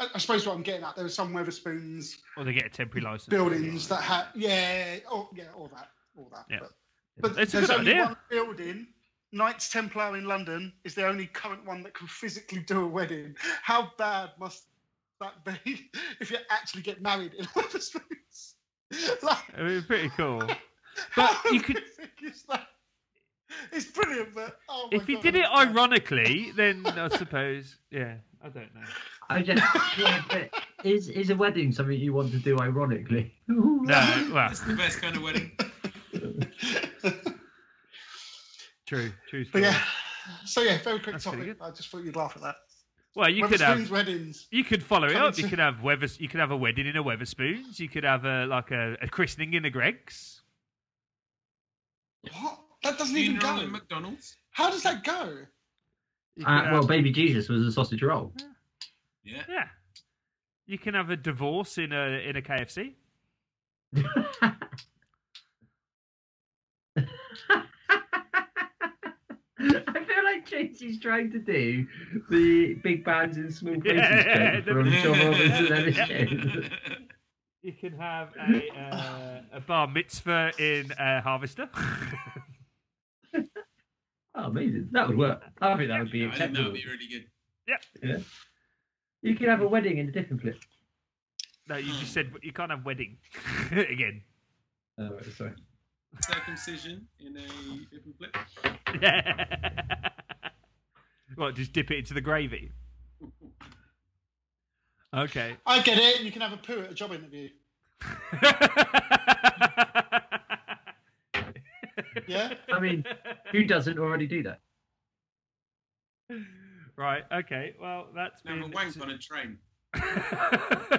I, I suppose what I'm getting at, there are some Wetherspoons Or they get a temporary license. buildings that have. Yeah, oh yeah, all that, all that. Yeah. But, but It's a there's good only idea. one building. Knights Templar in London is the only current one that can physically do a wedding. How bad must that be [laughs] if you actually get married in [laughs] Wetherspoons? [laughs] like, It was pretty cool. how But you could- is that? It's brilliant, but oh my If he God, did it it's bad. ironically, then I suppose, yeah, I don't know. I just yeah, but is is a wedding something you want to do ironically? No, well, That's the best kind of wedding. true, true. But yeah, so yeah, very quick That's topic. I just thought you'd laugh at that. Well, you could have weddings. you could follow it Coming up. You could have weather. You could have a wedding in a Wetherspoons. You could have a like a, a christening in a Greggs. What? That doesn't even go. at McDonald's. How does that go? Uh, well, have- baby Jesus was a sausage roll. Yeah. yeah. You can have a divorce in a in a KFC. [laughs] I feel like Jason's trying to do the big bands in small places Yeah, joke from John Robins and Elis Yeah. [laughs] You can have a uh, a bar mitzvah in a Harvester. [laughs] Oh, amazing. That would work. I think that would be I think that acceptable. would be really good. Yeah, you can have a wedding in a different flip. no, you just said you can't have wedding [laughs] again. Oh, sorry. Circumcision in a different flip. Yeah. What? Just dip it into the gravy. Okay. I get it. You can have a poo at a job interview. [laughs] Yeah. I mean, who doesn't already do that? right. Okay. Well, that's Never been. wank on a train. [laughs]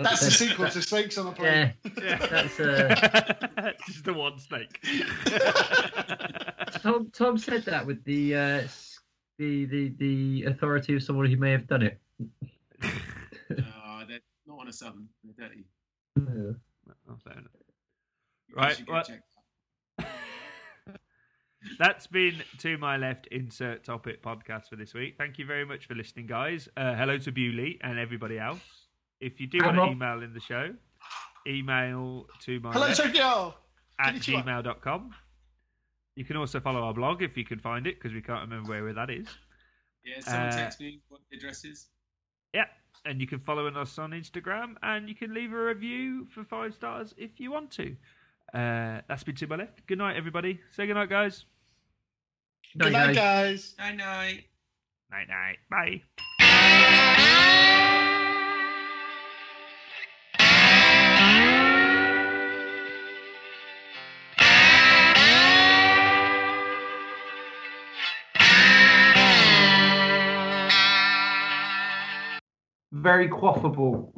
Oh, That's the sequel to Snakes on a Plane. Yeah, Plane. that's uh, [laughs] just the one snake. Tom. Tom said that with the uh, the the the authority of someone who may have done it. Uh, they're not on a southern. They're dirty. Yeah. Oh, fair enough. You Right, well- check. [laughs] That's been to my left insert topic podcast for this week. Thank you very much for listening, guys. Uh, hello to Bewley and everybody else. If you do want to email in the show, email to my Hello, left Tokyo. at Konnichiwa. gmail.com. You can also follow our blog if you can find it because we can't remember where that is. Yeah, someone Uh, text me what the address is. Yeah, and you can follow us on Instagram and you can leave a review for five stars if you want to. Uh, that's been to my left. Good night, everybody. Say good night, guys. Good night, guys. Night night. Night, night. Bye. very quaffable